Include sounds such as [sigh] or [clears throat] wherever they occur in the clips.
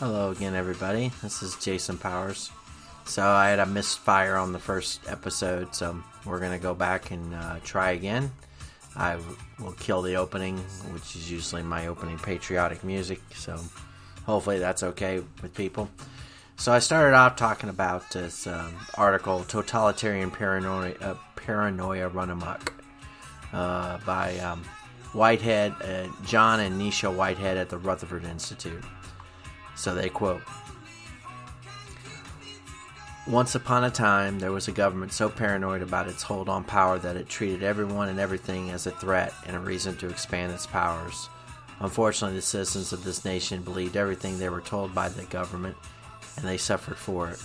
Hello again, everybody. This is Jason Powers. So I had a misfire on the first episode, so we're gonna go back and uh, try again. I will kill the opening, which is usually my opening patriotic music. So hopefully that's okay with people. So I started off talking about this um, article, "Totalitarian Paranoia, uh, Paranoia Run Amok," uh, by um, Whitehead, uh, John and Nisha Whitehead at the Rutherford Institute. So they quote Once upon a time, there was a government so paranoid about its hold on power that it treated everyone and everything as a threat and a reason to expand its powers. Unfortunately, the citizens of this nation believed everything they were told by the government, and they suffered for it.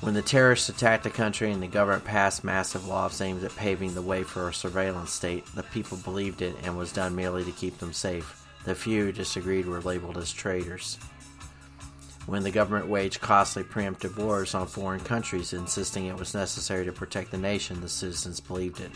When the terrorists attacked the country and the government passed massive laws aimed at paving the way for a surveillance state, the people believed it and was done merely to keep them safe. The few who disagreed were labeled as traitors. When the government waged costly preemptive wars on foreign countries, insisting it was necessary to protect the nation, the citizens believed it.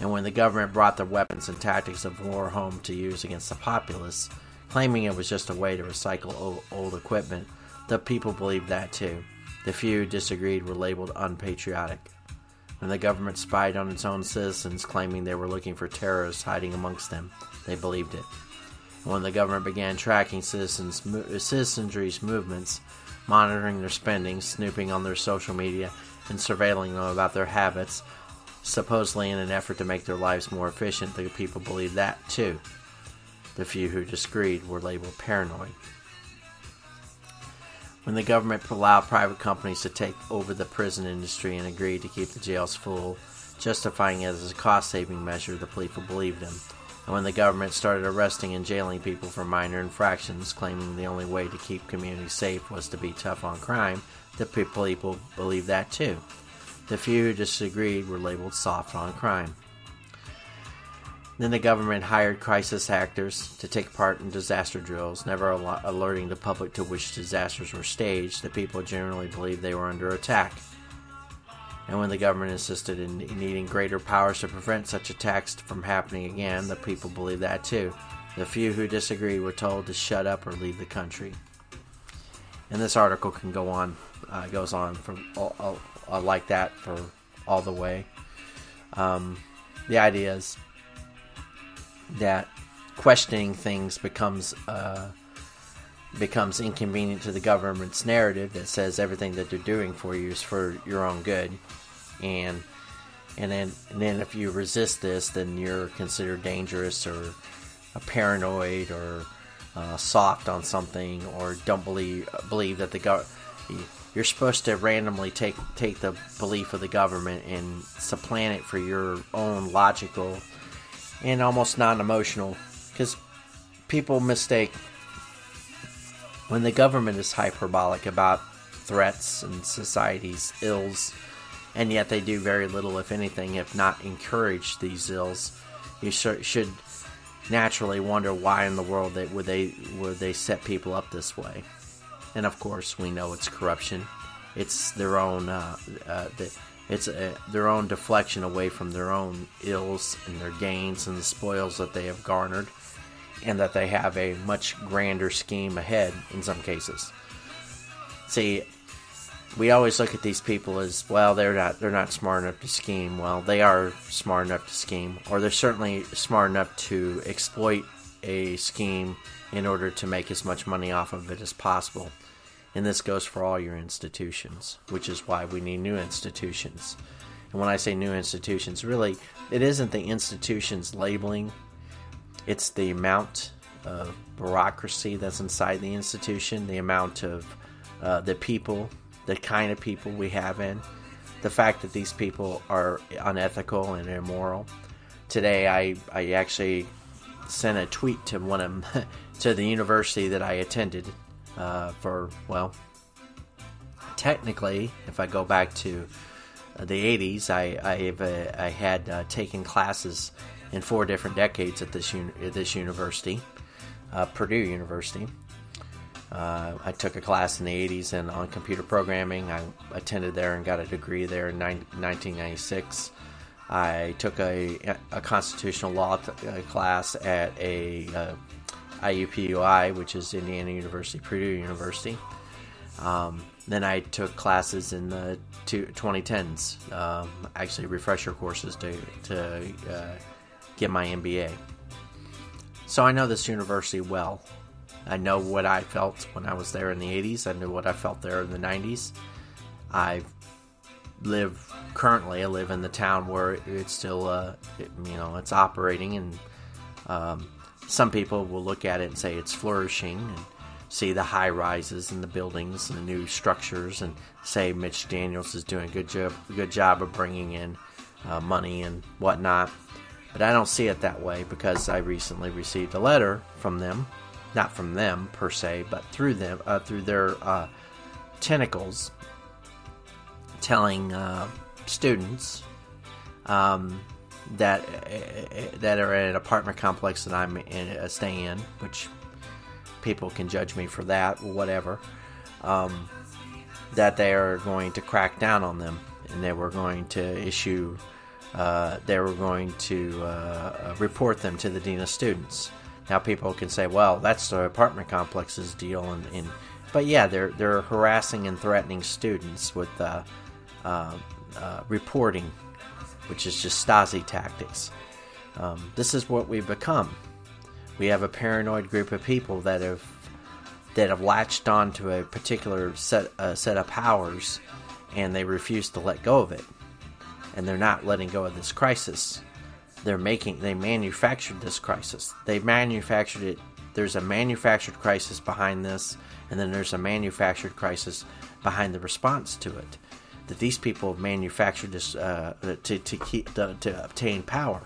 And when the government brought the weapons and tactics of war home to use against the populace, claiming it was just a way to recycle old, old equipment, the people believed that too. The few who disagreed were labeled unpatriotic. When the government spied on its own citizens, claiming they were looking for terrorists hiding amongst them, they believed it. When the government began tracking citizens, citizenry's movements, monitoring their spending, snooping on their social media, and surveilling them about their habits, supposedly in an effort to make their lives more efficient, the people believed that too. The few who disagreed were labeled paranoid. When the government allowed private companies to take over the prison industry and agreed to keep the jails full, justifying it as a cost saving measure, the people believed them. And when the government started arresting and jailing people for minor infractions, claiming the only way to keep communities safe was to be tough on crime, the people believed that too. The few who disagreed were labeled soft on crime. Then the government hired crisis actors to take part in disaster drills, never alerting the public to which disasters were staged. The people generally believed they were under attack. And when the government insisted in needing greater powers to prevent such attacks from happening again, the people believed that too. The few who disagreed were told to shut up or leave the country. And this article can go on, uh, goes on from all, all, like that for all the way. Um, the idea is that questioning things becomes uh, becomes inconvenient to the government's narrative that says everything that they're doing for you is for your own good, and and then and then if you resist this, then you're considered dangerous or a paranoid or uh, soft on something or don't believe believe that the government. You're supposed to randomly take take the belief of the government and supplant it for your own logical and almost non-emotional because people mistake when the government is hyperbolic about threats and society's ills and yet they do very little if anything if not encourage these ills you should naturally wonder why in the world they, would they would they set people up this way. And of course we know it's corruption. It's their own uh, uh, the, it's a, their own deflection away from their own ills and their gains and the spoils that they have garnered, and that they have a much grander scheme ahead in some cases. See, we always look at these people as well. They're not they're not smart enough to scheme. Well, they are smart enough to scheme, or they're certainly smart enough to exploit a scheme in order to make as much money off of it as possible. And this goes for all your institutions, which is why we need new institutions. And when I say new institutions, really, it isn't the institution's labeling, it's the amount of bureaucracy that's inside the institution, the amount of uh, the people, the kind of people we have in, the fact that these people are unethical and immoral. Today, I, I actually sent a tweet to one of [laughs] to the university that I attended uh, for, well, technically, if I go back to uh, the 80s, I, I, uh, I had uh, taken classes in four different decades at this, un- at this university, uh, Purdue University. Uh, I took a class in the 80s and on computer programming. I attended there and got a degree there in 1996. I took a, a constitutional law t- class at a IUPUI, which is Indiana University, Purdue University. Um, then I took classes in the two, 2010s, um, actually refresher courses to, to uh, get my MBA. So I know this university well. I know what I felt when I was there in the 80s. I know what I felt there in the 90s. I live currently. I live in the town where it's still, uh, it, you know, it's operating, and um, some people will look at it and say it's flourishing, and see the high rises and the buildings and the new structures, and say Mitch Daniels is doing a good job, good job of bringing in uh, money and whatnot. But I don't see it that way because I recently received a letter from them, not from them per se, but through them, uh, through their uh, tentacles, telling uh, students um, that that are in an apartment complex that I'm in, staying in, which people can judge me for that, whatever. Um, that they are going to crack down on them, and they were going to issue, uh, they were going to uh, uh report them to the dean of students. Now people can say, well, that's the apartment complex's deal, and, and but yeah, they're they're harassing and threatening students with uh, uh, uh, reporting, which is just Stasi tactics. Um, this is what we've become. We have a paranoid group of people that have that have latched on to a particular set set of powers, and they refuse to let go of it. And they're not letting go of this crisis. They're making they manufactured this crisis. They manufactured it. There's a manufactured crisis behind this, and then there's a manufactured crisis behind the response to it. That these people have manufactured this uh, to to keep to, to obtain power.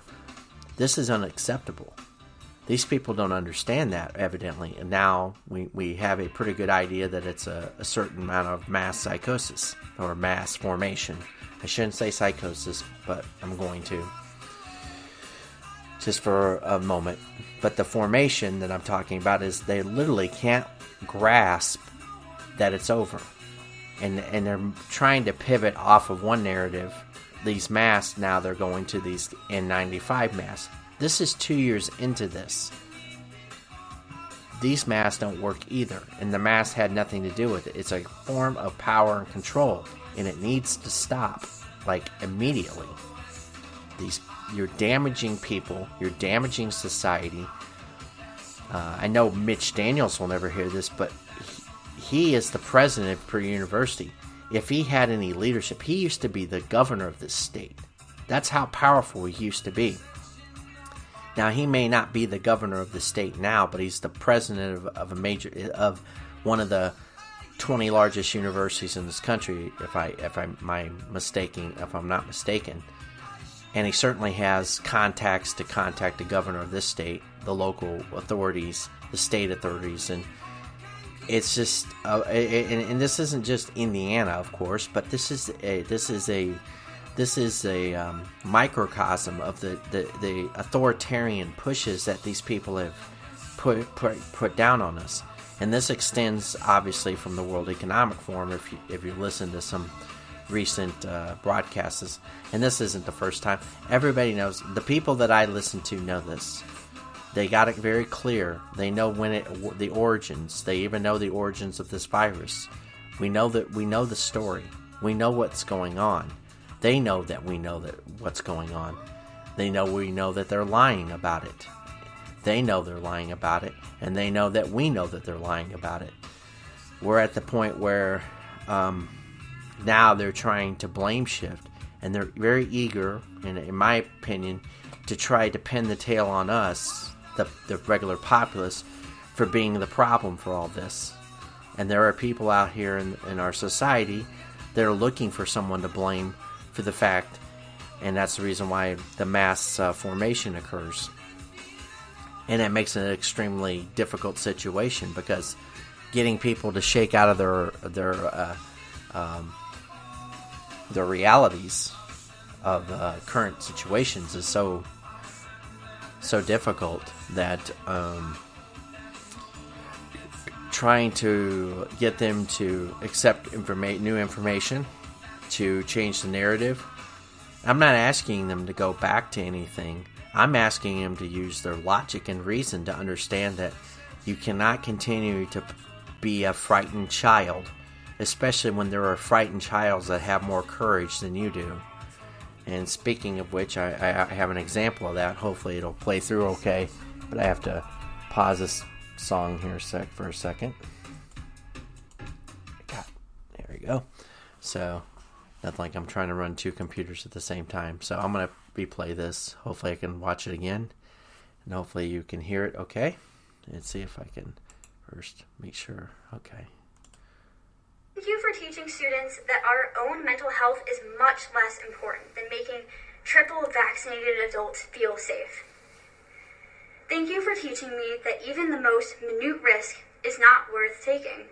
This is unacceptable. These people don't understand that, evidently, and now we, we have a pretty good idea that it's a, a certain amount of mass psychosis or mass formation. I shouldn't say psychosis, but I'm going to. Just for a moment. But the formation that I'm talking about is they literally can't grasp that it's over. And, and they're trying to pivot off of one narrative. These masks, now they're going to these N95 masks. This is two years into this. These masks don't work either, and the mask had nothing to do with it. It's a form of power and control, and it needs to stop, like immediately. These you're damaging people, you're damaging society. Uh, I know Mitch Daniels will never hear this, but he, he is the president of Purdue University. If he had any leadership, he used to be the governor of this state. That's how powerful he used to be. Now he may not be the governor of the state now, but he's the president of, of a major of one of the 20 largest universities in this country. If I if I'm my mistaking if I'm not mistaken, and he certainly has contacts to contact the governor of this state, the local authorities, the state authorities, and it's just uh, and, and, this isn't just Indiana, of course, but this is a, this is a this is a um, microcosm of the, the, the, authoritarian pushes that these people have put, put, put down on us. And this extends obviously from the World Economic Forum if you, if you listen to some recent uh, broadcasts. And this isn't the first time. Everybody knows. The people that I listen to know this. They got it very clear. They know when it the origins. They even know the origins of this virus. We know that we know the story. We know what's going on. They know that we know that what's going on. They know we know that they're lying about it. They know they're lying about it, and they know that we know that they're lying about it. We're at the point where um, now they're trying to blame shift, and they're very eager, in, in my opinion, to try to pin the tail on us, the, the regular populace, for being the problem for all this. And there are people out here in, in our society that are looking for someone to blame for the fact, and that's the reason why the mass uh, formation occurs. And it makes an extremely difficult situation because getting people to shake out of their their uh, um, their realities of uh, current situations is so so difficult that um, trying to get them to accept informa- new information to change the narrative. I'm not asking them to go back to anything. I'm asking them to use their logic and reason to understand that You cannot continue to be a frightened child, especially when there are frightened childs that have more courage than you do. And speaking of which, I, I, have an example of that. Hopefully, it'll play through okay. But I have to pause this song here sec for a second. There we go. So, not like I'm trying to run two computers at the same time. So I'm gonna replay this. Hopefully, I can watch it again, and hopefully you can hear it okay. And see if I can first make sure. Okay. Thank you for teaching students that our own mental health is much less important than making triple vaccinated adults feel safe. Thank you for teaching me that even the most minute risk is not worth taking.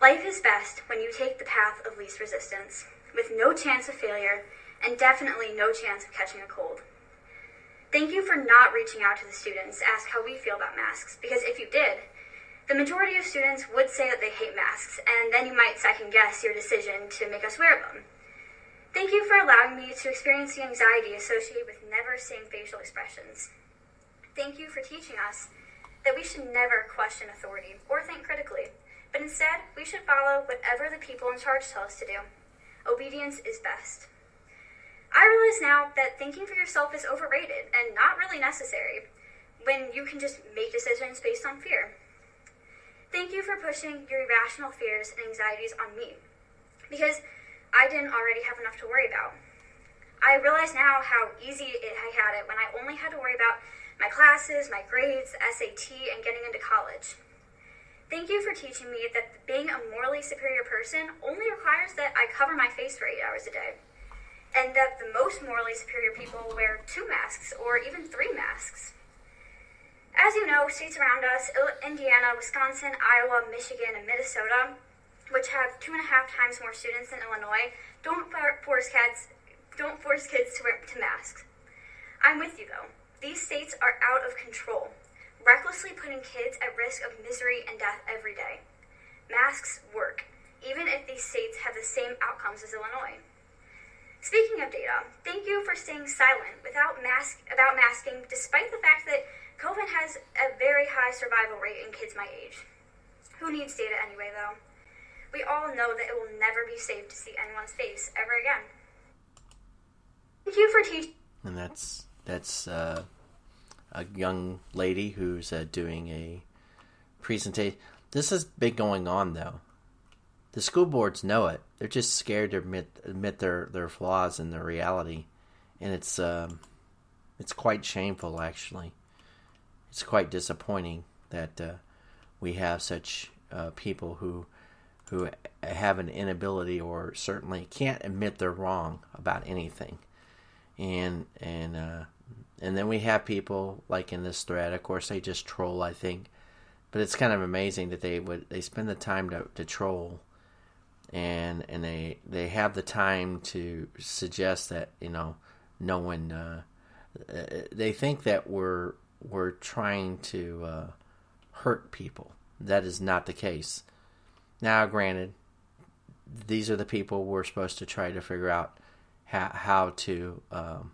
Life is best when you take the path of least resistance, with no chance of failure and definitely no chance of catching a cold. Thank you for not reaching out to the students to ask how we feel about masks, because if you did, the majority of students would say that they hate masks, and then you might second guess your decision to make us wear them. Thank you for allowing me to experience the anxiety associated with never seeing facial expressions. Thank you for teaching us that we should never question authority or think critically, but instead we should follow whatever the people in charge tell us to do. Obedience is best. I realize now that thinking for yourself is overrated and not really necessary when you can just make decisions based on fear. Thank you for pushing your irrational fears and anxieties on me, because I didn't already have enough to worry about. I realize now how easy it, I had it when I only had to worry about my classes, my grades, SAT, and getting into college. Thank you for teaching me that being a morally superior person only requires that I cover my face for eight hours a day, and that the most morally superior people wear two masks or even three masks. As you know, states around us, Indiana, Wisconsin, Iowa, Michigan, and Minnesota, which have two and a half times more students than Illinois, don't force kids, don't force kids to wear to masks. I'm with you though. These states are out of control, recklessly putting kids at risk of misery and death every day. Masks work, even if these states have the same outcomes as Illinois. Speaking of data, thank you for staying silent without mask about masking, despite the fact that COVID has a very high survival rate in kids my age. Who needs data anyway, though? We all know that it will never be safe to see anyone's face ever again. Thank you for teaching. And that's that's uh, a young lady who's uh, doing a presentation. This has been going on though. The school boards know it. They're just scared to admit admit their, their flaws and their reality, and it's um, it's quite shameful actually it's quite disappointing that uh, we have such uh, people who who have an inability or certainly can't admit they're wrong about anything, and and uh, and then we have people like in this thread. Of course, they just troll. I think, but it's kind of amazing that they would they spend the time to, to troll, and and they they have the time to suggest that you know no one. Uh, they think that we're we're trying to uh, hurt people. That is not the case. Now, granted, these are the people we're supposed to try to figure out how, how to um,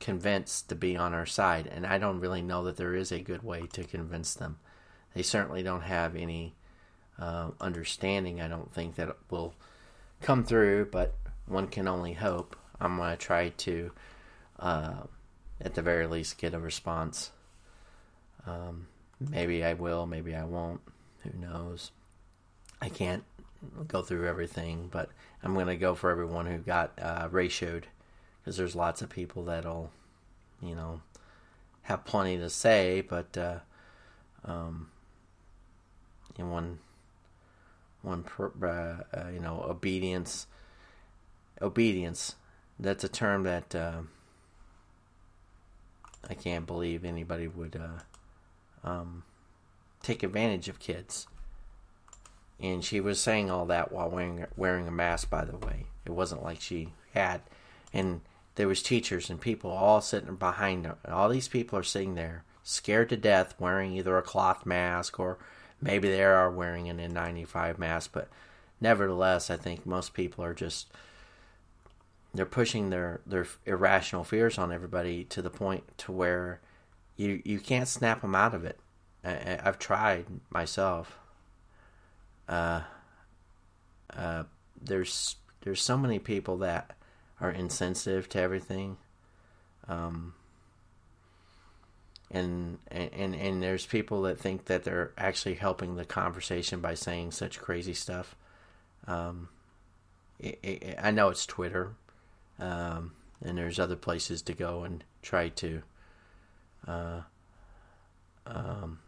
convince to be on our side. And I don't really know that there is a good way to convince them. They certainly don't have any uh, understanding, I don't think, that will come through, but one can only hope. I'm going to try to. Uh, at the very least get a response. Um, maybe I will, maybe I won't. Who knows? I can't go through everything, but I'm going to go for everyone who got uh, ratioed because there's lots of people that'll, you know, have plenty to say, but uh, um, one per, uh, uh, you know obedience obedience that's a term that uh, I can't believe anybody would uh, um, take advantage of kids. And she was saying all that while wearing wearing a mask. By the way, it wasn't like she had. And there was teachers and people all sitting behind her. All these people are sitting there, scared to death, wearing either a cloth mask or maybe they are wearing an N95 mask. But nevertheless, I think most people are just they're pushing their their irrational fears on everybody to the point to where you you can't snap them out of it. I, have tried myself. Uh, uh, there's there's so many people that are insensitive to everything. Um, and, and and there's people that think that they're actually helping the conversation by saying such crazy stuff. Um, it, it, I know it's Twitter, um, and there's other places to go and try to. Uh, um,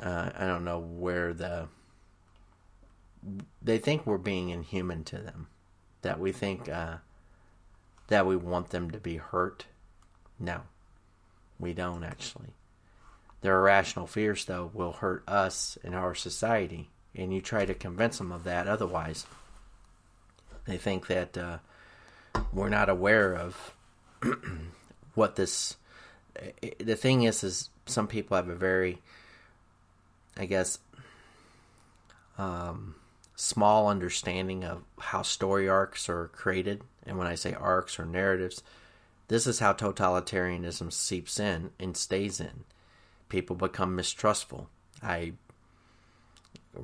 uh, I don't know where the. They think we're being inhuman to them, that we think uh, that we want them to be hurt. No, we don't actually. Their irrational fears, though, will hurt us and our society, and you try to convince them of that otherwise. They think that uh, we're not aware of [clears throat] what this. The thing is, is some people have a very, I guess, um, small understanding of how story arcs are created. And when I say arcs or narratives, this is how totalitarianism seeps in and stays in. People become mistrustful. I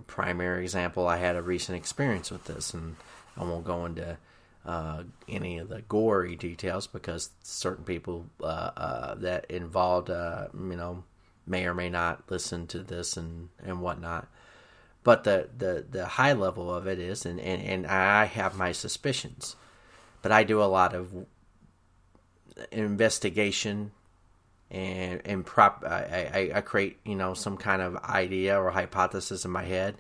primary example, I had a recent experience with this, and I won't go into uh, any of the gory details because certain people uh, uh, that involved, uh, you know, may or may not listen to this and and whatnot. But the, the, the high level of it is, and, and, and I have my suspicions, but I do a lot of investigation and and prop I, I, I create you know some kind of idea or hypothesis in my head.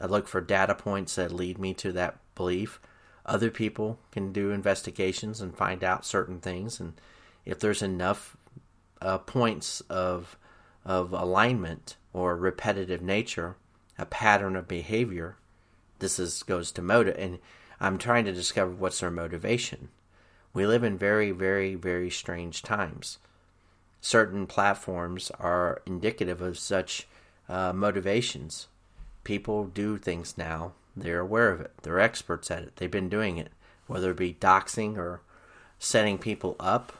I look for data points that lead me to that belief. Other people can do investigations and find out certain things. And if there's enough uh, points of of alignment or repetitive nature a pattern of behavior this is goes to motive. And i'm trying to discover what's their motivation we live in very, very, very strange times. Certain platforms are indicative of such uh, motivations. People do things now, they're aware of it, they're experts at it, they've been doing it, whether it be doxing or setting people up,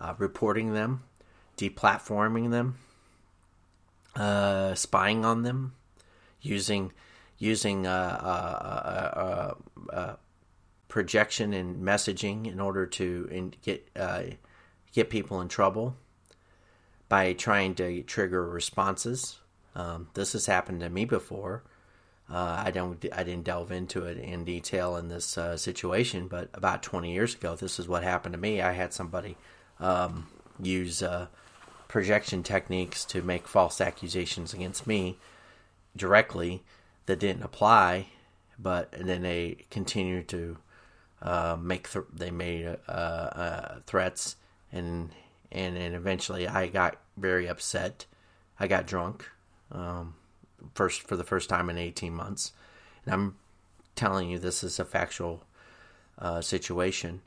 uh, reporting them, deplatforming them, uh, spying on them, using using uh, uh, uh, projection and messaging in order to in, get uh, get people in trouble by trying to trigger responses. Um, this has happened to me before. Uh, I don't I didn't delve into it in detail in this uh, situation, but about 20 years ago, this is what happened to me. I had somebody um, use uh, projection techniques to make false accusations against me directly that didn't apply, but then they continued to uh, make th- they made uh, uh, threats and and and eventually I got very upset. I got drunk um, first for the first time in 18 months, and I'm telling you this is a factual uh, situation.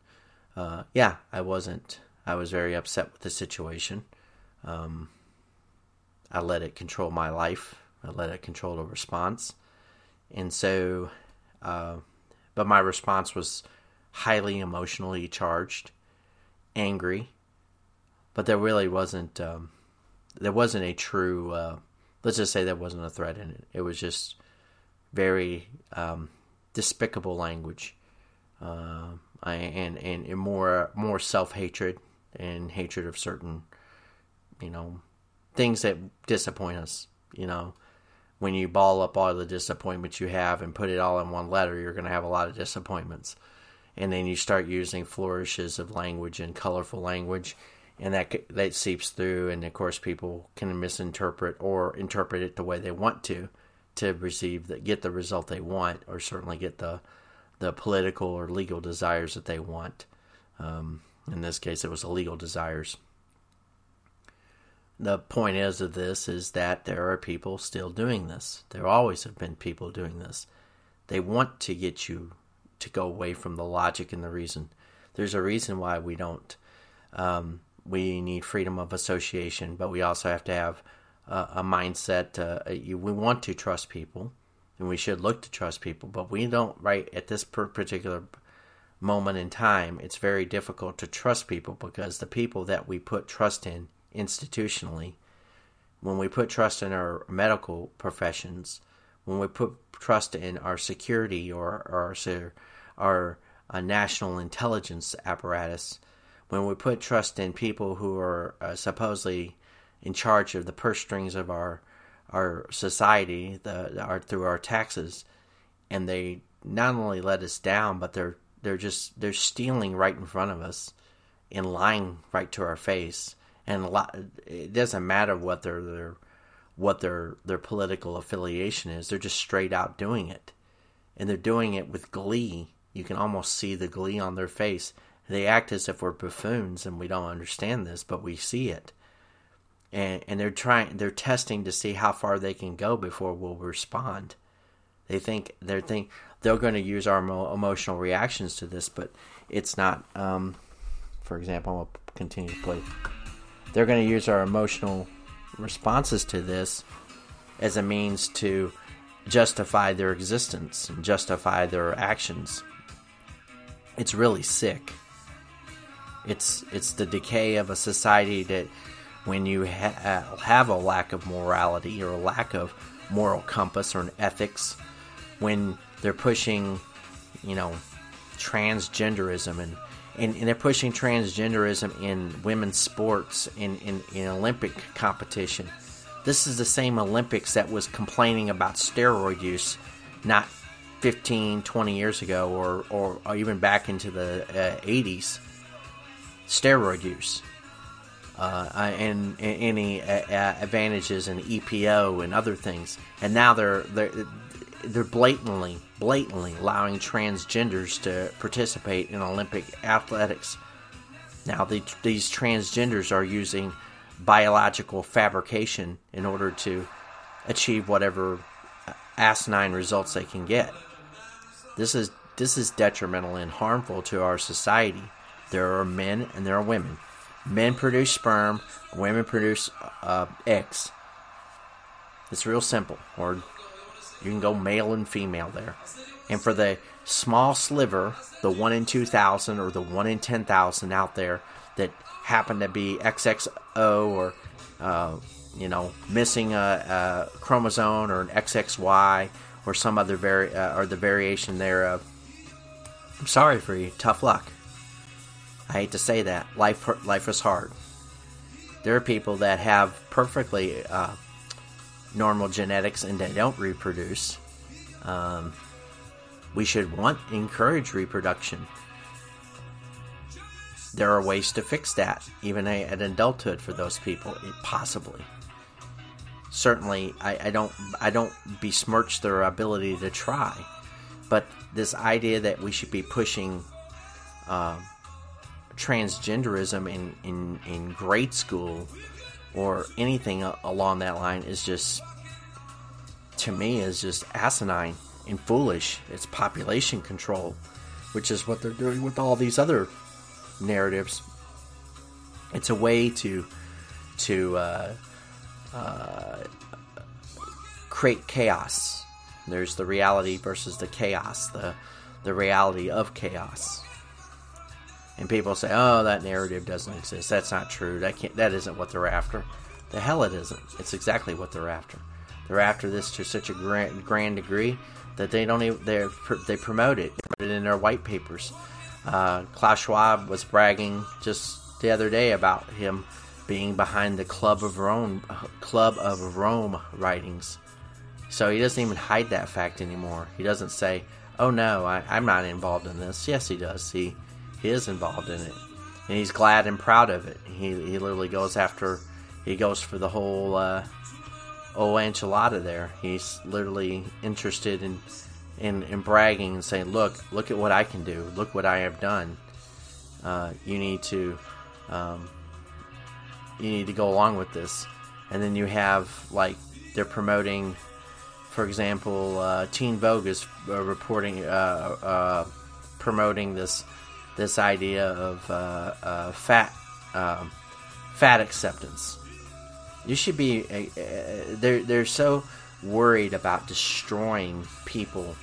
Uh, yeah, I wasn't. I was very upset with the situation. Um, I let it control my life. I let it control the response, and so, uh, but my response was highly emotionally charged, angry, but there really wasn't um, there wasn't a true uh, let's just say there wasn't a threat in it. It was just very um, despicable language, uh, and, and and more more self hatred and hatred of certain you know things that disappoint us. You know, when you ball up all the disappointments you have and put it all in one letter, you're going to have a lot of disappointments and then you start using flourishes of language and colorful language and that that seeps through and of course people can misinterpret or interpret it the way they want to to receive that get the result they want or certainly get the the political or legal desires that they want. Um, in this case it was illegal desires. The point is of this is that there are people still doing this. There always have been people doing this. They want to get you to go away from the logic and the reason. There's a reason why we don't. Um, we need freedom of association, but we also have to have uh, a mindset. Uh, you, we want to trust people, and we should look to trust people, but we don't. Right at this particular moment in time, it's very difficult to trust people because the people that we put trust in institutionally when we put trust in our medical professions, when we put trust in our security or, or our, our uh, national intelligence apparatus, when we put trust in people who are uh, supposedly in charge of the purse strings of our our society, the our through our taxes, and they not only let us down, but they're they're just they're stealing right in front of us and lying right to our face. And lot, it doesn't matter what their their what their their political affiliation is. They're just straight out doing it, and they're doing it with glee. You can almost see the glee on their face. They act as if we're buffoons and we don't understand this, but we see it. And and they're trying they're testing to see how far they can go before we'll respond. They think they're think they're going to use our emotional reactions to this, but it's not. Um, for example, I'll continue to play. They're going to use our emotional responses to this as a means to justify their existence and justify their actions. It's really sick. It's it's the decay of a society that when you ha- uh, have a lack of morality or a lack of moral compass or an ethics, when they're pushing, you know, transgenderism and, and, and they're pushing transgenderism in women's sports in, in, in Olympic competition. This is the same Olympics that was complaining about steroid use not 15, 20 years ago or, or, or even back into the uh, 80s. Steroid use. Uh, and, and, any uh, advantages in EPO and other things, and now they're they're they're blatantly, blatantly allowing transgenders to participate in Olympic athletics. Now, the, these transgenders are using biological fabrication in order to achieve whatever asinine results they can get. This is this is detrimental and harmful to our society. There are men and there are women. Men produce sperm, women produce uh, eggs. It's real simple. Or you can go male and female there. And for the small sliver, the 1 in 2,000 or the 1 in 10,000 out there that happen to be XXO or, uh, you know, missing a, a, chromosome or an XXY or some other vari- uh, or the variation thereof, I'm sorry for you. Tough luck. I hate to say that. Life, life is hard. There are people that have perfectly uh, normal genetics and they don't reproduce. Um, we should want encourage reproduction. There are ways to fix that, even at adulthood for those people, possibly. Certainly, I, I don't I don't besmirch their ability to try, but this idea that we should be pushing uh, transgenderism in, in, in grade school or anything along that line is just to me is just asinine and foolish. It's population control, which is what they're doing with all these other narratives. It's a way to to uh, uh, create chaos. There's the reality versus the chaos, the the reality of chaos. And people say, "Oh, that narrative doesn't exist. That's not true. That can't. That isn't what they're after." The hell it isn't. It's exactly what they're after. They're after this to such a grand, grand degree that they don't even they they promote it. They put it in their white papers. Uh, Klaus Schwab was bragging just the other day about him being behind the Club of Rome Club of Rome writings. So he doesn't even hide that fact anymore. He doesn't say, "Oh no, I, I'm not involved in this." Yes, he does. He he is involved in it, and he's glad and proud of it. He he literally goes after, he goes for the whole uh, oh enchilada there. He's literally interested in, in in bragging and saying, "Look, look at what I can do. Look what I have done. Uh, you need to um, you need to go along with this." And then you have like they're promoting, for example, uh, Teen Vogue is uh, reporting uh, uh, promoting this this idea of uh, fat um, fat acceptance. You should be they're they're so worried about destroying people,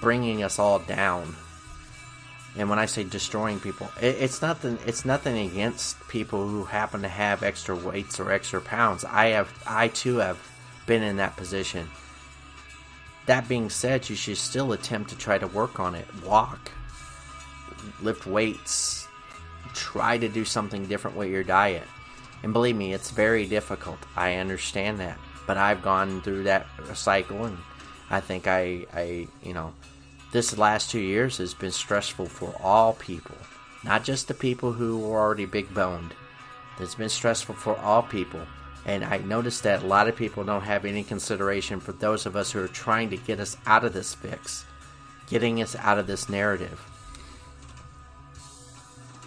bringing us all down. And when I say destroying people, it, it's nothing. It's nothing against people who happen to have extra weights or extra pounds. I have, I too have been in that position. That being said, you should still attempt to try to work on it. Walk, lift weights, try to do something different with your diet. And believe me, it's very difficult. I understand that, but I've gone through that cycle, and I think I, I, you know, this last two years has been stressful for all people, not just the people who are already big boned. It's been stressful for all people. And I noticed that a lot of people don't have any consideration for those of us who are trying to get us out of this fix, getting us out of this narrative.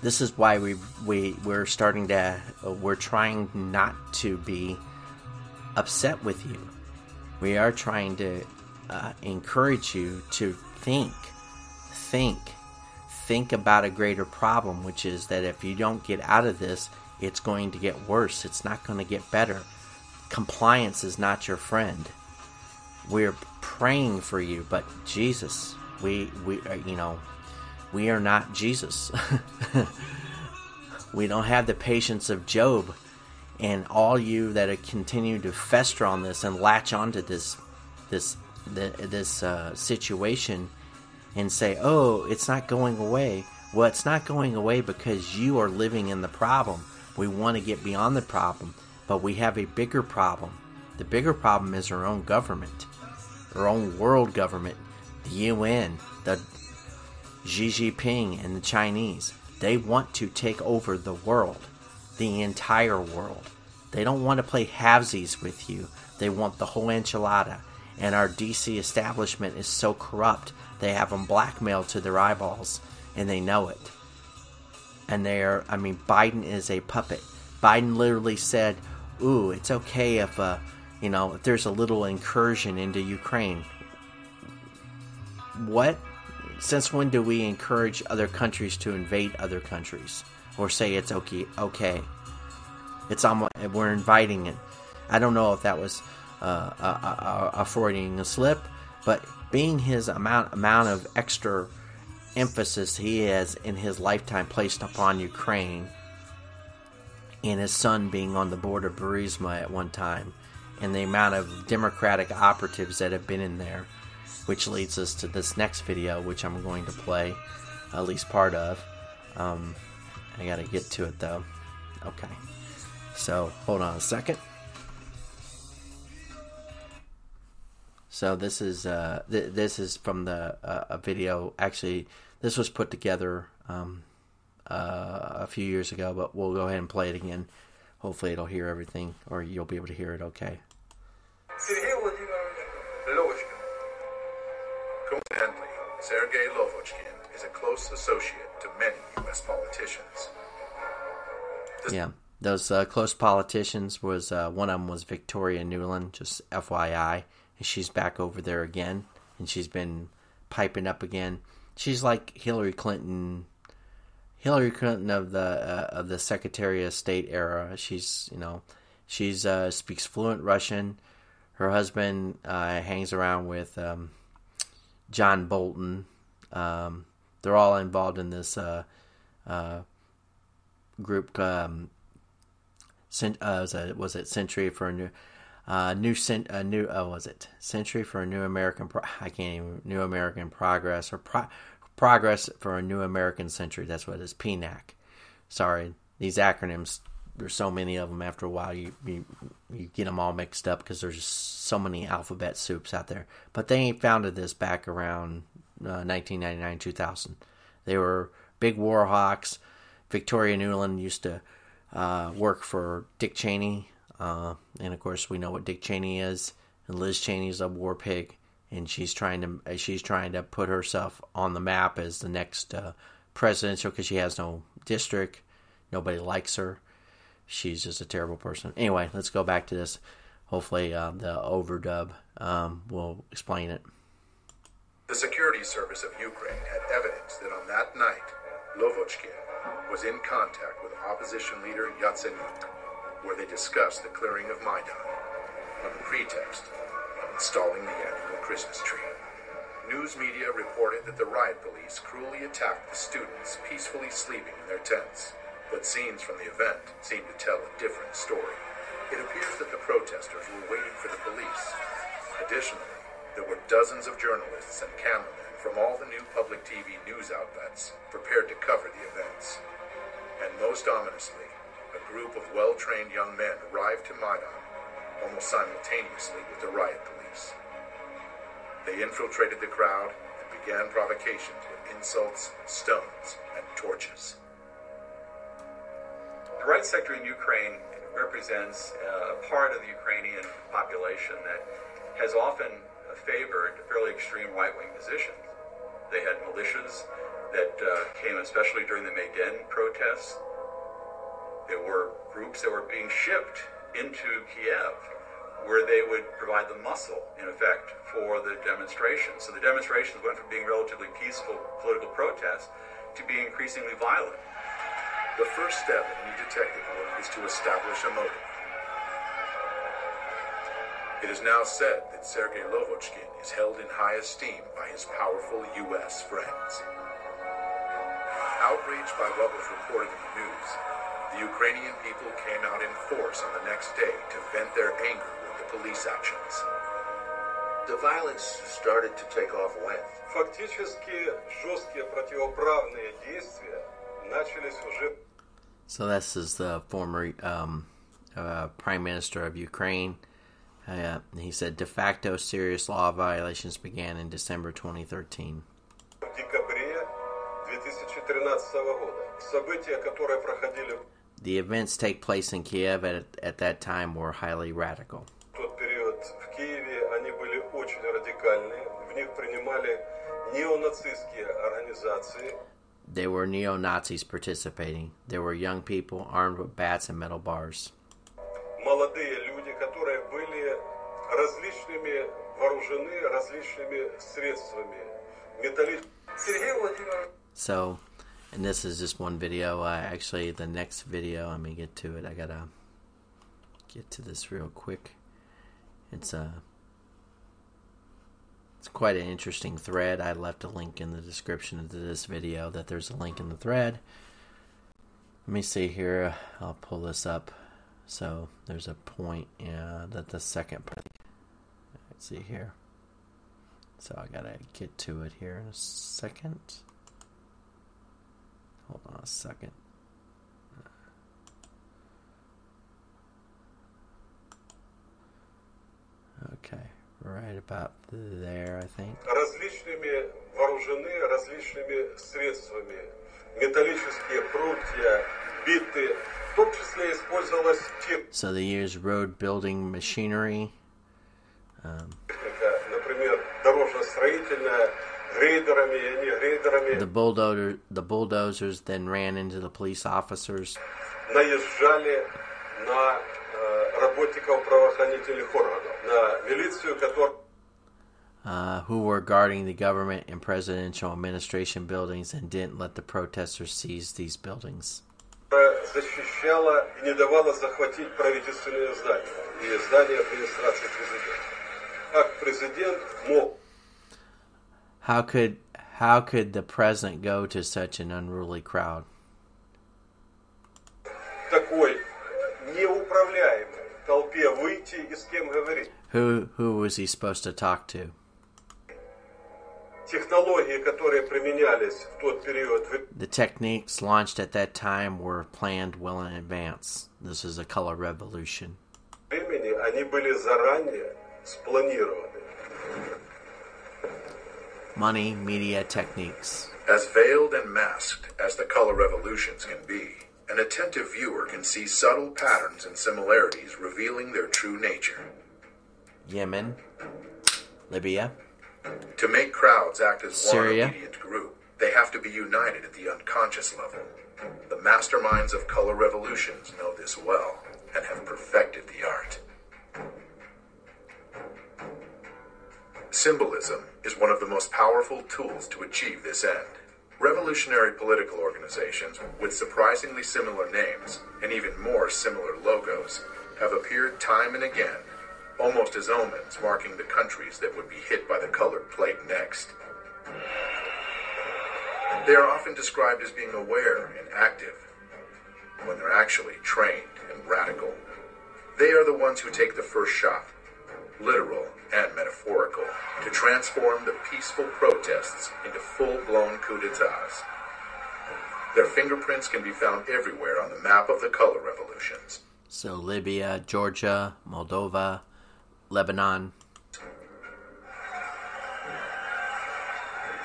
This is why we we we're starting to we're trying not to be upset with you. We are trying to uh, encourage you to think, think, think about a greater problem, which is that if you don't get out of this, it's going to get worse. It's not going to get better. Compliance is not your friend. We're praying for you, but Jesus, we we uh, you know, we are not Jesus. [laughs] we don't have the patience of Job. And all you that are continue to fester on this and latch onto this this this uh, situation and say, "Oh, it's not going away." Well, it's not going away because you are living in the problem. We want to get beyond the problem, but we have a bigger problem. The bigger problem is our own government, our own world government, the UN, the Xi Jinping, and the Chinese. They want to take over the world, the entire world. They don't want to play halvesies with you. They want the whole enchilada. And our DC establishment is so corrupt, they have them blackmailed to their eyeballs, and they know it and they're I mean Biden is a puppet. Biden literally said, "Ooh, it's okay if uh, you know, if there's a little incursion into Ukraine." What? Since when do we encourage other countries to invade other countries or say it's okay? Okay, it's almost we're inviting it. I don't know if that was uh, a, a, a Freudian slip, but being his amount amount of extra emphasis he has in his lifetime placed upon Ukraine and his son being on the board of Burisma at one time, and the amount of Democratic operatives that have been in there, which leads us to this next video, which I'm going to play at least part of. Um, I gotta get to it though. Okay, so hold on a second. So this is uh, th- this is from the uh, a video actually this was put together um, uh, a few years ago, but we'll go ahead and play it again. Hopefully, it'll hear everything, or you'll be able to hear it okay. Coincidentally, Sergei Lyovochkin is a close associate to many U.S. politicians. This yeah, those uh, close politicians was uh, one of them was Victoria Nuland. just FYI, she's back over there again, and she's been piping up again she's like Hillary Clinton. Hillary Clinton of the uh, of the Secretary of State era. She's you know she's uh, speaks fluent Russian. Her husband uh, hangs around with um, John Bolton. Um, they're all involved in this uh, uh, group. Um, uh, was, it, was it Century for a New uh, new cent, uh, new oh was it Century for a New American Pro- I can't even New American Progress or Pro- Progress for a New American Century. That's what it is. PNAC. Sorry, these acronyms. There's so many of them. After a while, you you, you get them all mixed up because there's so many alphabet soups out there. But they founded this back around uh, 1999 2000. They were big war hawks. Victoria Nuland used to uh, work for Dick Cheney uh, and of course, we know what Dick Cheney is, and Liz Cheney's a war pig, and she's trying to she's trying to put herself on the map as the next uh, presidential because she has no district, nobody likes her. She's just a terrible person. Anyway, let's go back to this. Hopefully, uh, the overdub um, will explain it. The security service of Ukraine had evidence that on that night, Lyovochkin was in contact with opposition leader Yatsenyuk where they discussed the clearing of Maidan on the pretext of installing the annual Christmas tree. news media reported that the riot police cruelly attacked the students peacefully sleeping in their tents. But scenes from the event seem to tell a different story. It appears that the protesters were waiting for the police. Additionally, there were dozens of journalists and cameramen from all the new public TV news outlets prepared to cover the events. And most ominously, group of well trained young men arrived to Maidan almost simultaneously with the riot police. They infiltrated the crowd and began provocations with insults, stones, and torches. The right sector in Ukraine represents a part of the Ukrainian population that has often favored fairly extreme right wing positions. They had militias that uh, came especially during the Maidan protests. There were groups that were being shipped into Kiev where they would provide the muscle, in effect, for the demonstrations. So the demonstrations went from being relatively peaceful political protests to being increasingly violent. The first step in any detective work is to establish a motive. It is now said that Sergei Lyovochkin is held in high esteem by his powerful U.S. friends. Outraged by what was reported in the news, the Ukrainian people came out in force on the next day to vent their anger with the police actions. The violence started to take off when? Фактически жесткие противоправные действия начались уже So this is the former um, uh, Prime Minister of Ukraine. Uh, he said de facto serious law violations began in December 2013. в декабре 2013 года. События, которые проходили the events take place in Kiev at, at that time were highly radical. There were neo Nazis participating. There were young people armed with bats and metal bars. So, and this is just one video. Uh, actually, the next video, let me get to it. I gotta get to this real quick. It's uh, it's quite an interesting thread. I left a link in the description to this video. That there's a link in the thread. Let me see here. I'll pull this up. So there's a point. Yeah, that the second part. Let's see here. So I gotta get to it here in a second. Hold on a second. Okay, right about there, I think. различными вооружены различными средствами. Металлические прутья, биты. В том числе использовалась So they use road building machinery. техника, например, дорожно-строительная, грейдерами и не грейдерами. The bulldozer, the bulldozers then ran into the police officers. наезжали на э, работников правоохранительных органов, на милицию, которая Uh, who were guarding the government and presidential administration buildings and didn't let the protesters seize these buildings. защищала и не давала захватить правительственные здания и здания администрации президента. Как президент мог how could how could the president go to such an unruly crowd? Who who was he supposed to talk to? The techniques launched at that time were planned well in advance. This is a color revolution. Money, media, techniques. As veiled and masked as the color revolutions can be, an attentive viewer can see subtle patterns and similarities revealing their true nature. Yemen, Libya, To make crowds act as Syria. one obedient group, they have to be united at the unconscious level. The masterminds of color revolutions know this well and have perfected the art. Symbolism is one of the most powerful tools to achieve this end. Revolutionary political organizations with surprisingly similar names and even more similar logos have appeared time and again almost as omens marking the countries that would be hit by the colored plague next. They are often described as being aware and active, when they're actually trained and radical. They are the ones who take the first shot, literal and metaphorical, to transform the peaceful protests into full blown coups d'etats. Their fingerprints can be found everywhere on the map of the color revolutions. So Libya, Georgia, Moldova, Lebanon.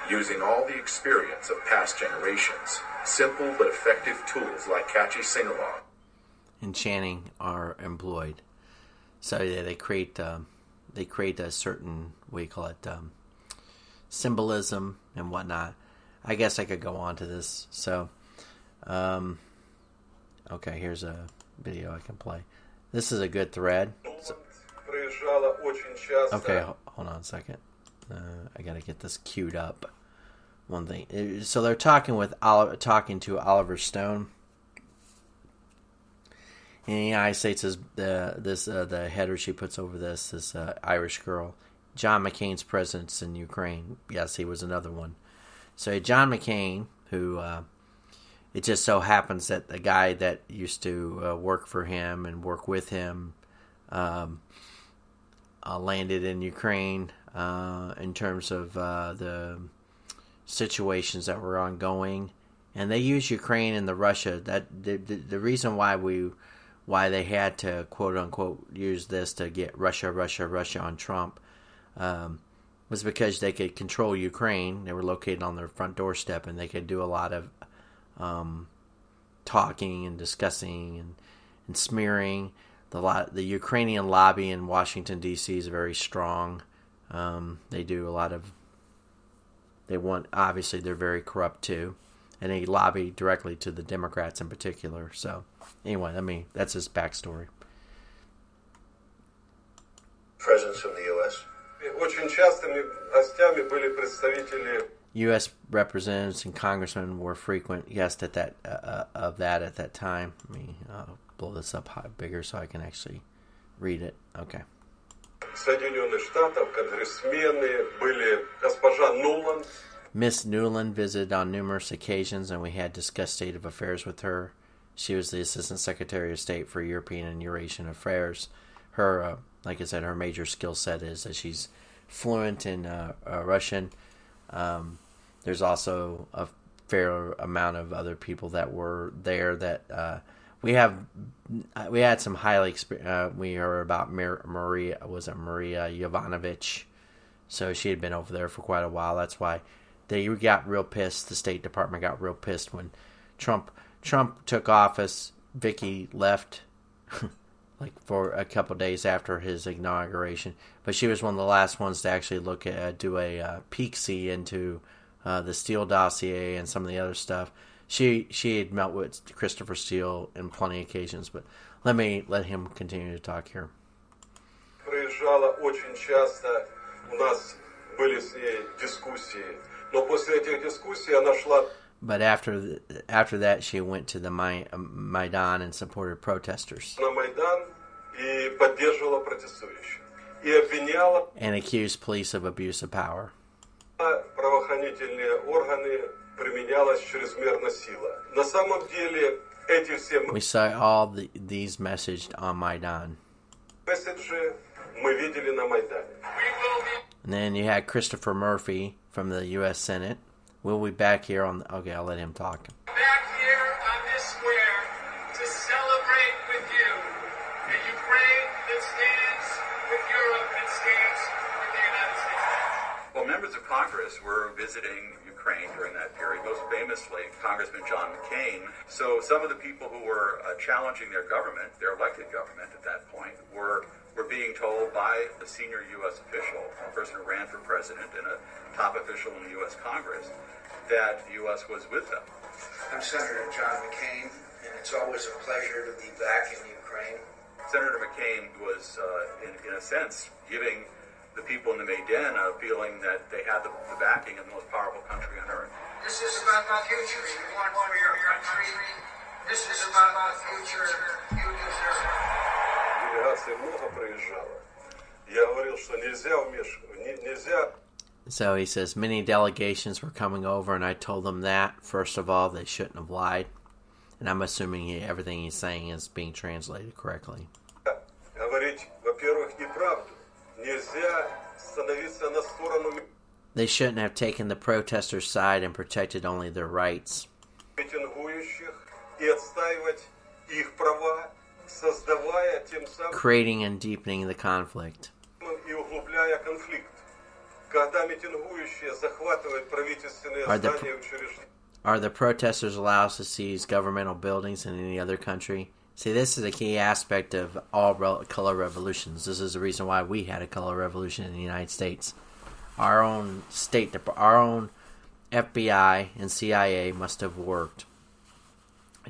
Using all the experience of past generations, simple but effective tools like catchy sing along and chanting are employed. So yeah, they create um, they create a certain we call it um, symbolism and whatnot. I guess I could go on to this. So, um, okay, here's a video I can play. This is a good thread. So, okay, hold on a second. Uh, I gotta get this queued up. One thing. So they're talking with Oliver, talking to Oliver Stone. In the United States, is the this uh, the header she puts over this this uh, Irish girl. John McCain's presence in Ukraine. Yes, he was another one. So John McCain, who uh, it just so happens that the guy that used to uh, work for him and work with him um, uh, landed in Ukraine uh, in terms of the situations that were ongoing, and they use Ukraine and the Russia. That the, the, the reason why we why they had to quote unquote use this to get Russia, Russia, Russia on Trump um, was because they could control Ukraine. They were located on their front doorstep, and they could do a lot of um, talking and discussing and, and smearing. The lot, the Ukrainian lobby in Washington D.C. is very strong. Um, they do a lot of. They want obviously they're very corrupt too, and they lobby directly to the Democrats in particular. So anyway, I mean, that's his backstory. Presence from the U.S. Очень частыми гостями были представители U.S. representatives and congressmen were frequent guests at that uh, uh, of that at that time. Let me uh, blow this up high, bigger so I can actually read it. Okay. Соединенных Штатов конгрессмены были госпожа Нуланд. Miss Nuland visited on numerous occasions, and we had discussed state of affairs with her. She was the Assistant Secretary of State for European and Eurasian Affairs. Her, uh, like I said, her major skill set is that she's fluent in uh, uh, Russian. Um, there's also a fair amount of other people that were there that uh, we have. We had some highly uh, we heard about Maria was it Maria Yovanovitch, so she had been over there for quite a while. That's why they got real pissed. The State Department got real pissed when Trump Trump took office. Vicky left. [laughs] like for a couple days after his inauguration. But she was one of the last ones to actually look at uh, do a uh, peek see into uh, the Steele dossier and some of the other stuff. She she had met with Christopher Steele in plenty of occasions, but let me let him continue to talk here. Приезжала очень часто, у нас были с ней дискуссии, но после этих дискуссий она шла but after the, after that, she went to the um, Maidan and supported protesters. And accused police of abuse of power. We saw all the, these messages on Maidan. And then you had Christopher Murphy from the U.S. Senate. We'll be back here on. The, okay, I'll let him talk. Back here on this square to celebrate with you a Ukraine that stands with Europe and stands with the United States. Well, members of Congress were visiting Ukraine during that period, most famously Congressman John McCain. So some of the people who were uh, challenging their government, their elected government at that point, were were being told by a senior U.S. official, a person who ran for president and a top official in the U.S. Congress, that the U.S. was with them. I'm Senator John McCain, and it's always a pleasure to be back in Ukraine. Senator McCain was, uh, in, in, a sense, giving the people in the Maidan a feeling that they had the, the backing of the most powerful country on earth. This is about the future you want for your country. This is about the future you deserve Делегаций много приезжало. Я говорил, что нельзя вмешивать, не- нельзя So he says many delegations were coming over, and I told them that first of all they shouldn't have lied, and I'm assuming he, everything he's saying is being translated correctly. говорить, во-первых, неправду. Нельзя становиться на сторону They shouldn't have taken the protesters' side and protected only their rights. creating and deepening the conflict. Are the, are the protesters allowed to seize governmental buildings in any other country? See, this is a key aspect of all re- color revolutions. This is the reason why we had a color revolution in the United States. Our own state, our own FBI and CIA must have worked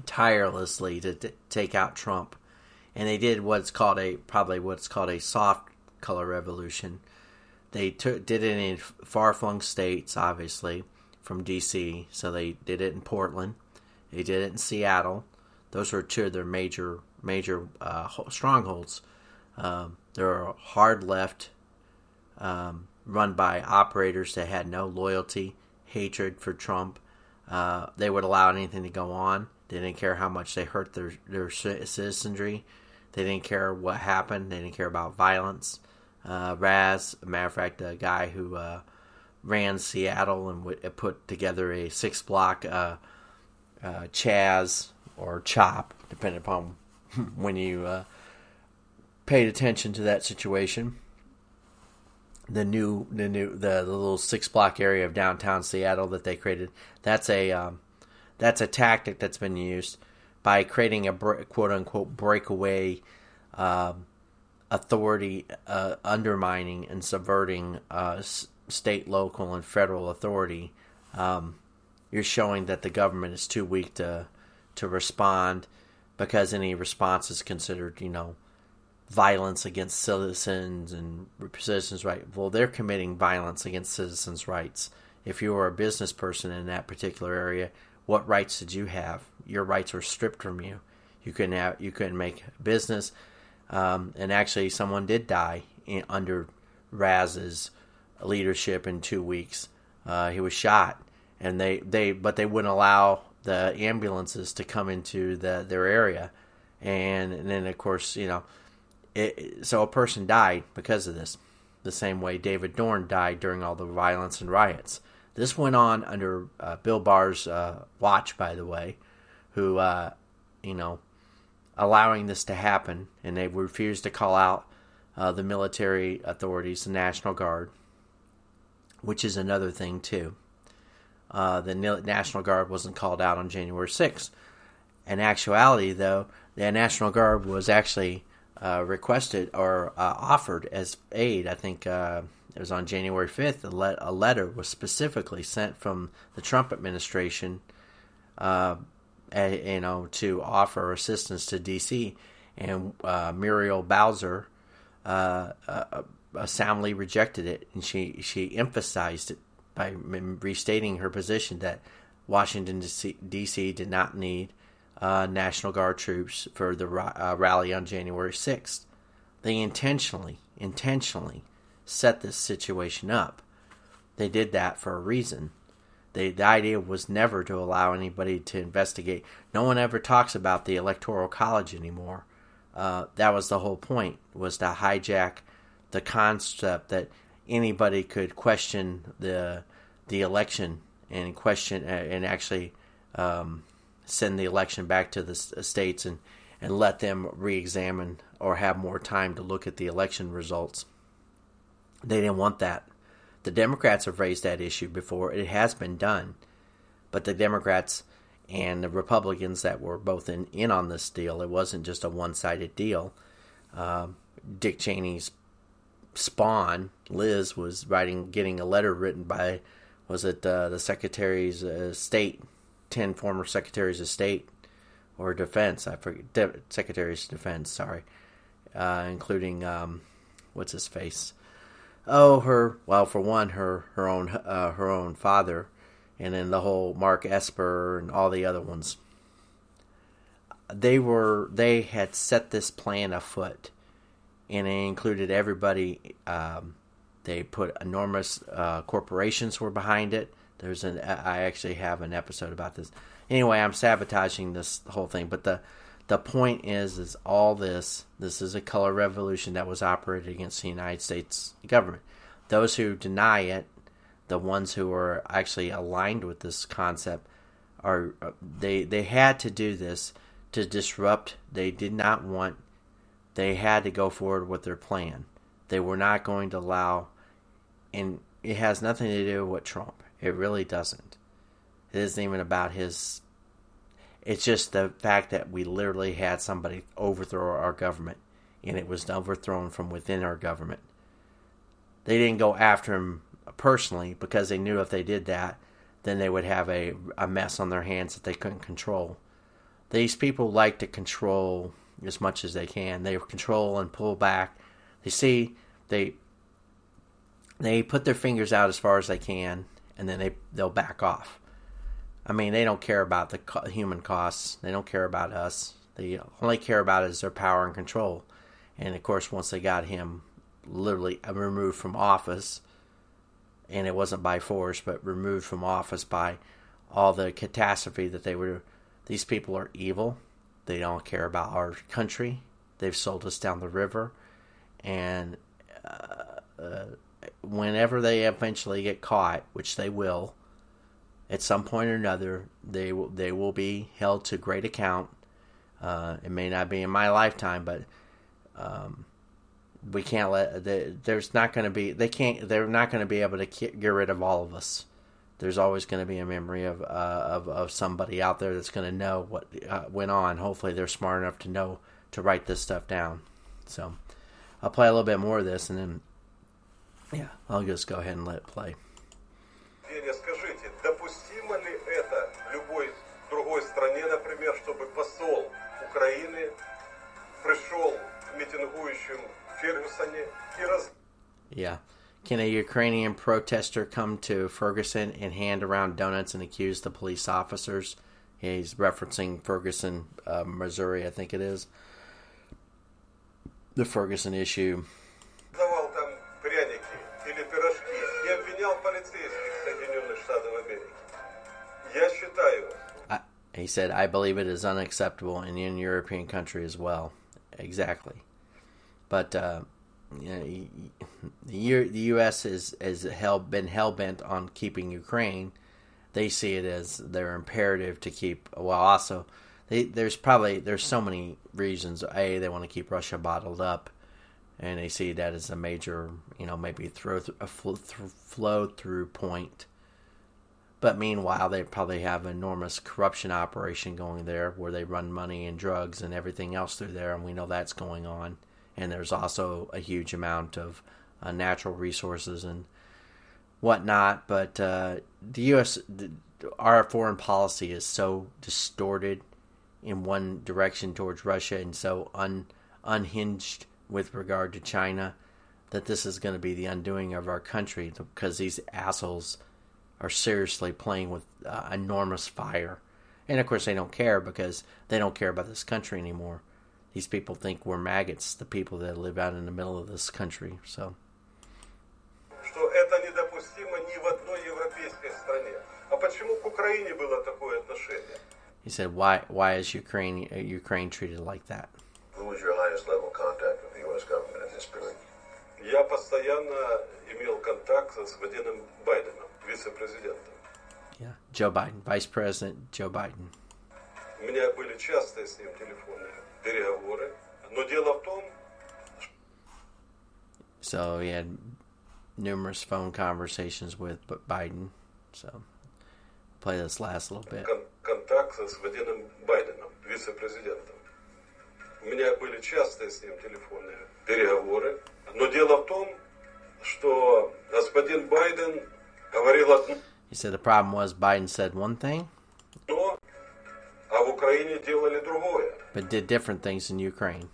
tirelessly to t- take out Trump and they did what's called a probably what's called a soft color revolution. They took did it in far flung states, obviously from D.C. So they did it in Portland. They did it in Seattle. Those were two of their major major uh, strongholds. Um, they're hard left, um, run by operators that had no loyalty, hatred for Trump. Uh, they would allow anything to go on. They didn't care how much they hurt their their ci- citizenry. They didn't care what happened. They didn't care about violence. Uh, Raz, a matter of fact, a guy who uh, ran Seattle and w- put together a six block uh, uh, Chaz or Chop, depending upon [laughs] when you uh, paid attention to that situation. The new, the new, the, the little six block area of downtown Seattle that they created. That's a um, that's a tactic that's been used by creating a quote unquote breakaway um, authority, uh, undermining and subverting uh, s- state, local, and federal authority. Um, you're showing that the government is too weak to to respond because any response is considered, you know, violence against citizens and citizens' rights. Well, they're committing violence against citizens' rights. If you are a business person in that particular area, what rights did you have? Your rights were stripped from you. You couldn't have, you couldn't make business. Um, and actually, someone did die in, under Raz's leadership in two weeks. Uh, he was shot, and they, they but they wouldn't allow the ambulances to come into the their area, and, and then of course you know, it, so a person died because of this. The same way David Dorn died during all the violence and riots. This went on under uh, Bill Barr's uh, watch, by the way, who uh, you know allowing this to happen, and they refused to call out uh, the military authorities, the National Guard, which is another thing too. Uh, the National Guard wasn't called out on January 6th. In actuality, though, the National Guard was actually uh, requested or uh, offered as aid. I think uh, it was on January 5th. A, le- a letter was specifically sent from the Trump administration uh, a, you know, to offer assistance to DC, and uh, Muriel Bowser soundly rejected it, and she she emphasized it by restating her position that Washington DC did not need uh, National Guard troops for the uh, rally on January sixth. They intentionally intentionally set this situation up. They did that for a reason. They, the idea was never to allow anybody to investigate. No one ever talks about the electoral college anymore. Uh, that was the whole point was to hijack the concept that anybody could question the the election and question and actually um, send the election back to the states and and let them re-examine or have more time to look at the election results. They didn't want that. The Democrats have raised that issue before. It has been done. But the Democrats and the Republicans that were both in, in on this deal, it wasn't just a one sided deal. Uh, Dick Cheney's spawn, Liz, was writing, getting a letter written by, was it uh, the Secretary's of State, 10 former Secretaries of State or Defense, I forget, De- of Defense, sorry, uh, including, um, what's his face? oh her well for one her her own uh, her own father and then the whole Mark Esper and all the other ones they were they had set this plan afoot and it included everybody. Um, they put enormous uh, corporations were behind it. There's an I actually have an episode about this. Anyway, I'm sabotaging this whole thing, but the the point is is all this this is a color revolution that was operated against the United States government. Those who deny it, the ones who are actually aligned with this concept are they they had to do this to disrupt. They did not want they had to go forward with their plan. They were not going to allow and it has nothing to do with Trump. It really doesn't. It isn't even about his it's just the fact that we literally had somebody overthrow our government, and it was overthrown from within our government. They didn't go after him personally because they knew if they did that, then they would have a, a mess on their hands that they couldn't control. These people like to control as much as they can. They control and pull back. They see they they put their fingers out as far as they can, and then they they'll back off. I mean, they don't care about the co- human costs. They don't care about us. They only care about is their power and control. And of course, once they got him literally removed from office, and it wasn't by force, but removed from office by all the catastrophe that they were. These people are evil. They don't care about our country. They've sold us down the river, and uh, uh, whenever they eventually get caught, which they will, at some point or another, they will they will be held to great account. Uh, it may not be in my lifetime, but um, we can't let. there's not going to be. They can't. They're not going to be able to get rid of all of us. There's always going to be a memory of uh, of of somebody out there that's going to know what uh, went on. Hopefully, they're smart enough to know to write this stuff down. So, I'll play a little bit more of this, and then yeah, I'll just go ahead and let it play. стране, например, чтобы посол Украины пришел к митингующим в Фергюсоне и раз... Yeah. Can a Ukrainian protester come to Ferguson and hand around donuts and accuse the police officers? He's referencing Ferguson, uh, Missouri, I think it is. The Ferguson issue. he said, I believe it is unacceptable in any European country as well. Exactly. But uh, you know, the, U.S. is has hell, been hell bent on keeping Ukraine. They see it as their imperative to keep. Well, also, there's probably there's so many reasons. A, they want to keep Russia bottled up, and they see that as a major, you know, maybe throw a flow through point but meanwhile, they probably have enormous corruption operation going there where they run money and drugs and everything else through there, and we know that's going on. And there's also a huge amount of uh, natural resources and whatnot. But uh, the U.S., our foreign policy is so distorted in one direction towards Russia and so un, unhinged with regard to China that this is going to be the undoing of our country because these assholes are seriously playing with uh, enormous fire. And of course, they don't care because they don't care about this country anymore. These people think we're maggots, the people that live out in the middle of this country. So. Что это недопустимо ни в одной европейской стране. А почему к Украине было такое отношение? He said, "Why? Why is Ukraine uh, Ukraine treated like that?" Who was your highest level contact with the U.S. government in this period? Я постоянно имел контакт с господином Байденом. вице-президентом. Yeah, Joe Biden, Vice President Joe Biden. У меня были частые с ним телефонные переговоры, но дело в том, So he had numerous phone conversations with Biden. So play this last little bit. Кон- контакт с господином Байденом, вице-президентом. У меня были частые с ним телефонные переговоры, но дело в том, что господин Байден говорил. He said the problem was Biden said one thing, а в Украине делали другое. but did different things in Ukraine.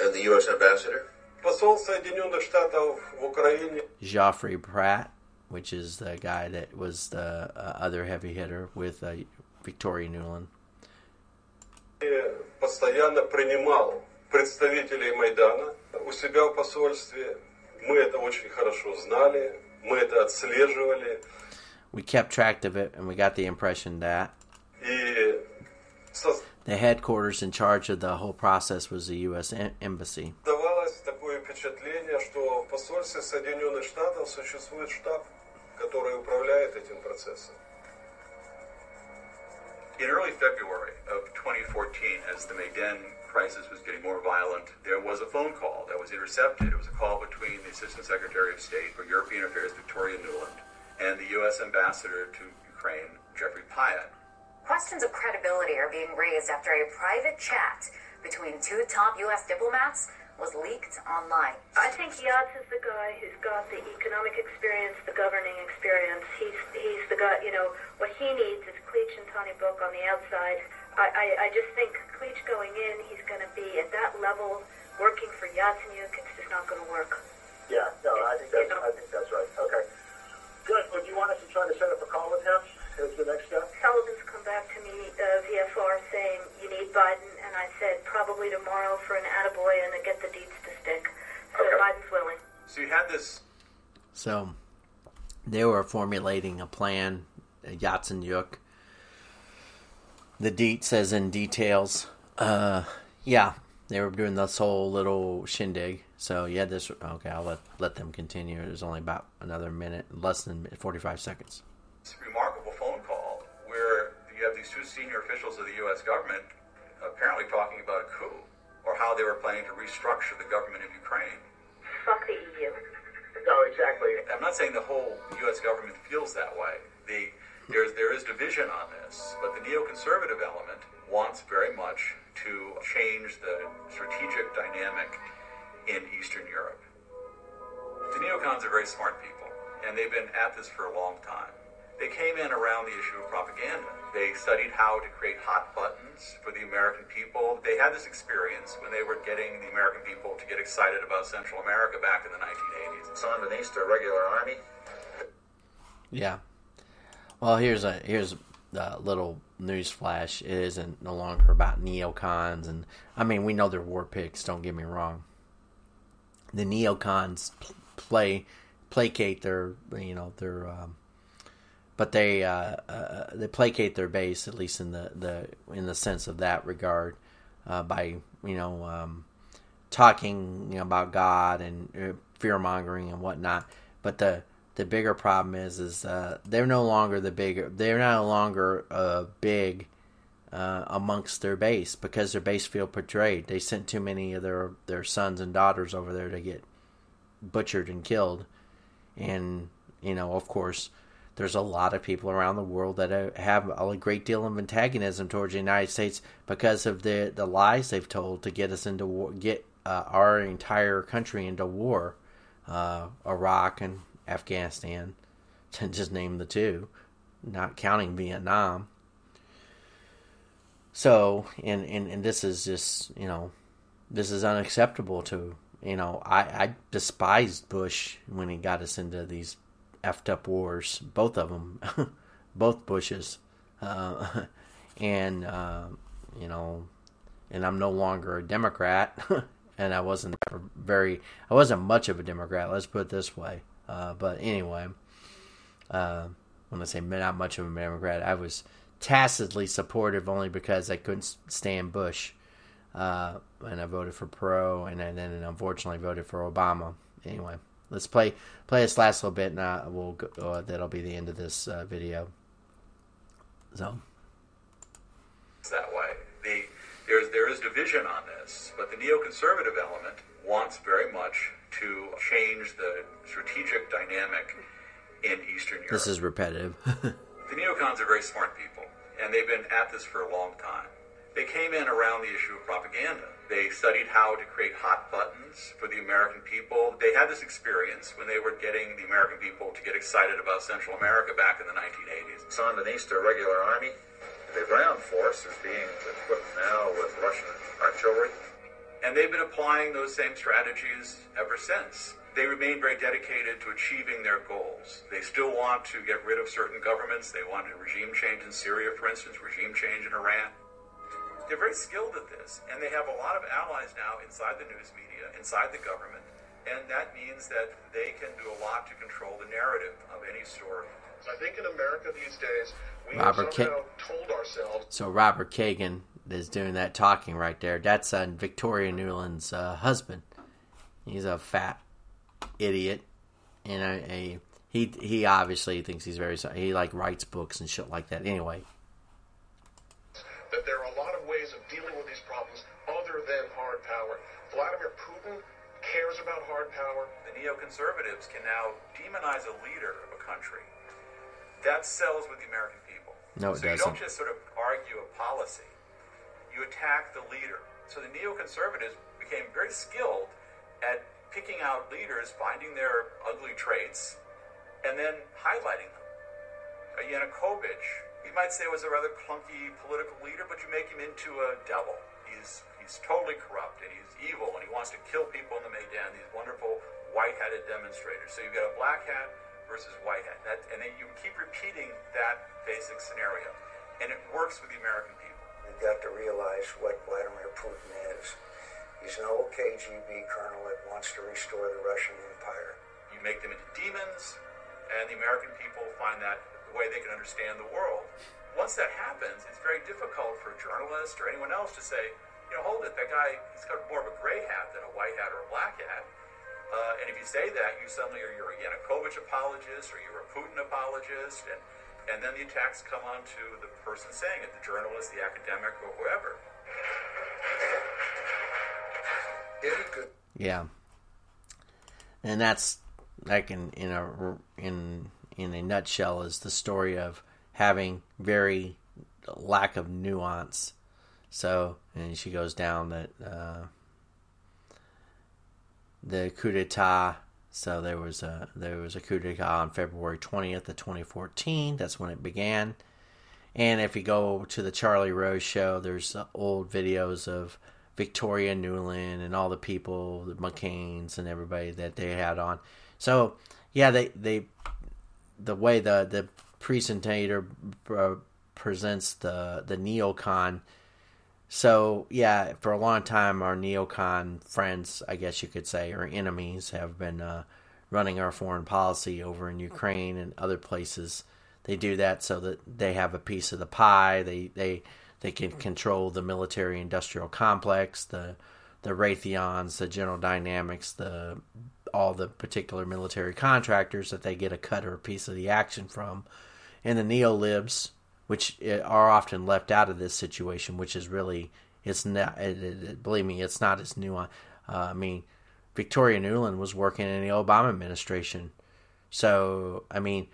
And the U.S. ambassador? Посол Соединенных Штатов в Украине. Jeffrey Pratt, which is the guy that was the uh, other heavy hitter with uh, Victoria Nuland. постоянно принимал представителей Майдана у себя в посольстве. Мы это очень хорошо знали мы это отслеживали. We kept track of it, and we got the impression that И со- the headquarters in charge of the whole process was the U.S. em- Embassy. создавалось такое впечатление, что в посольстве Соединенных Штатов существует штаб, который управляет этим процессом. In early February of 2014, as the Maidan crisis was getting more violent, there was a phone call that was intercepted. It was a call between the Assistant Secretary of State for European Affairs, Victoria Nuland, and the U.S. Ambassador to Ukraine, Jeffrey Pyatt. Questions of credibility are being raised after a private chat between two top U.S. diplomats was leaked online. I think Yats is the guy who's got the economic experience, the governing experience. He's he's the guy. You know what he needs is Klitsch and Tyahnybok on the outside. I, I, I just think Klitsch going in, he's going to be at that level, working for Yatsenyuk. It's just not going to work. Yeah, no, I think that's, I think that's right. Okay. Good. Would you want us to try to set up a call with him as the next step? Sullivan's come back to me uh, via FAR saying you need Biden, and I said probably tomorrow for an attaboy and to get the deeds to stick. So Okay. Biden's willing. So you had this So they were formulating a plan, uh, Yatsenyuk. The deet says in details. Uh, yeah, they were doing this whole little shindig. So you had this. Okay, I'll let let them continue. It was only about another minute, less than forty five seconds. this remarkable phone call where you have these two senior officials of the U.S. government apparently talking about a coup or how they were planning to restructure the government of Ukraine. Fuck the EU. No, exactly. I'm not saying the whole U.S. government feels that way. The, there's, there is division on this, but the neoconservative element wants very much to change the strategic dynamic in Eastern Europe. The neocons are very smart people, and they've been at this for a long time. They came in around the issue of propaganda. They studied how to create hot buttons for the American people. They had this experience when they were getting the American people to get excited about Central America back in the 1980s. Sandinista regular army. Yeah. Well, here's a here's a little news flash. It isn't no longer about neocons, and I mean we know they're war picks. Don't get me wrong. The neocons pl- play placate their you know their, um, but they uh, uh, they placate their base at least in the, the in the sense of that regard uh, by you know um, talking you know, about God and uh, fear mongering and whatnot. But the the bigger problem is is uh, they're no longer the bigger they're no longer uh, big uh, amongst their base because their base feel betrayed. They sent too many of their their sons and daughters over there to get butchered and killed, and you know of course. There's a lot of people around the world that uh, have a great deal of antagonism towards the United States because of the the lies they've told to get us into war, get uh, our entire country into war, uh, Iraq and Afghanistan, [laughs] to just name the two, not counting Vietnam. So, and, and, and this is just, you know, this is unacceptable to, you know, I, I despised Bush when he got us into these effed up wars, both of them, [laughs] both Bushes. Uh, [laughs] and, uh, you know, and I'm no longer a Democrat. and I wasn't very, I wasn't much of a Democrat, let's put it this way. Uh, but anyway, uh, when I say not much of a Democrat, I was tacitly supportive only because I couldn't stand Bush. Uh, and I voted for Pro, and then unfortunately voted for Obama. Anyway, let's play play this last little bit, and uh, we'll go, uh, that'll be the end of this uh, video. So, that way. The, there's, there is division on this, but the neoconservative element wants very much to change the strategic dynamic in Eastern Europe. this is repetitive. [laughs] The neocons are very smart people, and they've been at this for a long time. They came in around the issue of propaganda. They studied how to create hot buttons for the American people. They had this experience when they were getting the American people to get excited about Central America back in the 1980s. Sandinista regular army. The ground force is being equipped now with Russian artillery. And they've been applying those same strategies ever since. They remain very dedicated to achieving their goals. They still want to get rid of certain governments. They want a regime change in Syria, for instance, regime change in Iran. They're very skilled at this, and they have a lot of allies now inside the news media, inside the government, and that means that they can do a lot to control the narrative of any story. I think in America these days, we Robert have Ka- somehow told ourselves So Robert Kagan is doing that talking right there. That's uh, Victoria Nuland's uh, husband. He's a fat idiot, and a, a he he obviously thinks he's very he like writes books and shit like that. Anyway, that there are a lot of ways of dealing with these problems other than hard power. Vladimir Putin cares about hard power. The neoconservatives can now demonize a leader of a country. That sells with the American people. No, it so doesn't. You don't just sort of argue a policy. You attack the leader. So the neoconservatives became very skilled at picking out leaders, finding their ugly traits, and then highlighting them. Uh, Yanukovych, you might say was a rather clunky political leader, but you make him into a devil. He's he's totally corrupt and he's evil and he wants to kill people in the Maidan. These wonderful white-hatted demonstrators. So you've got a black hat versus white hat, that, and then you keep repeating that basic scenario, and it works with the American people. Got to realize what Vladimir Putin is. He's an old KGB colonel that wants to restore the Russian Empire. You make them into demons, and the American people find that the way they can understand the world. Once that happens, it's very difficult for a journalist or anyone else to say, you know, hold it, that guy, he's got more of a gray hat than a white hat or a black hat. Uh, and if you say that, you suddenly are you're a Yanukovych apologist or you're a Putin apologist, and, and then the attacks come on to the person saying it, the journalist, the academic, or whoever. Any good yeah, and that's like in in a in in a nutshell is the story of having very lack of nuance. So, and she goes down that uh, the coup d'état. So there was a there was a coup d'état on February twentieth of twenty fourteen. That's when it began. And if you go to the Charlie Rose show, there's old videos of Victoria Nuland and all the people, the McCain's and everybody that they had on. So yeah, they they the way the the presentator uh, presents the the neocon. So yeah, for a long time, our neocon friends, I guess you could say, or enemies, have been uh, running our foreign policy over in Ukraine and other places. They do that so that they have a piece of the pie. They they they can control the military industrial complex, the the Raytheons, the General Dynamics, the all the particular military contractors that they get a cut or a piece of the action from, and the neolibs, which are often left out of this situation, which is really it's not. It, it, believe me, it's not as nuanced. Uh, I mean, Victoria Nuland was working in the Obama administration, so I mean,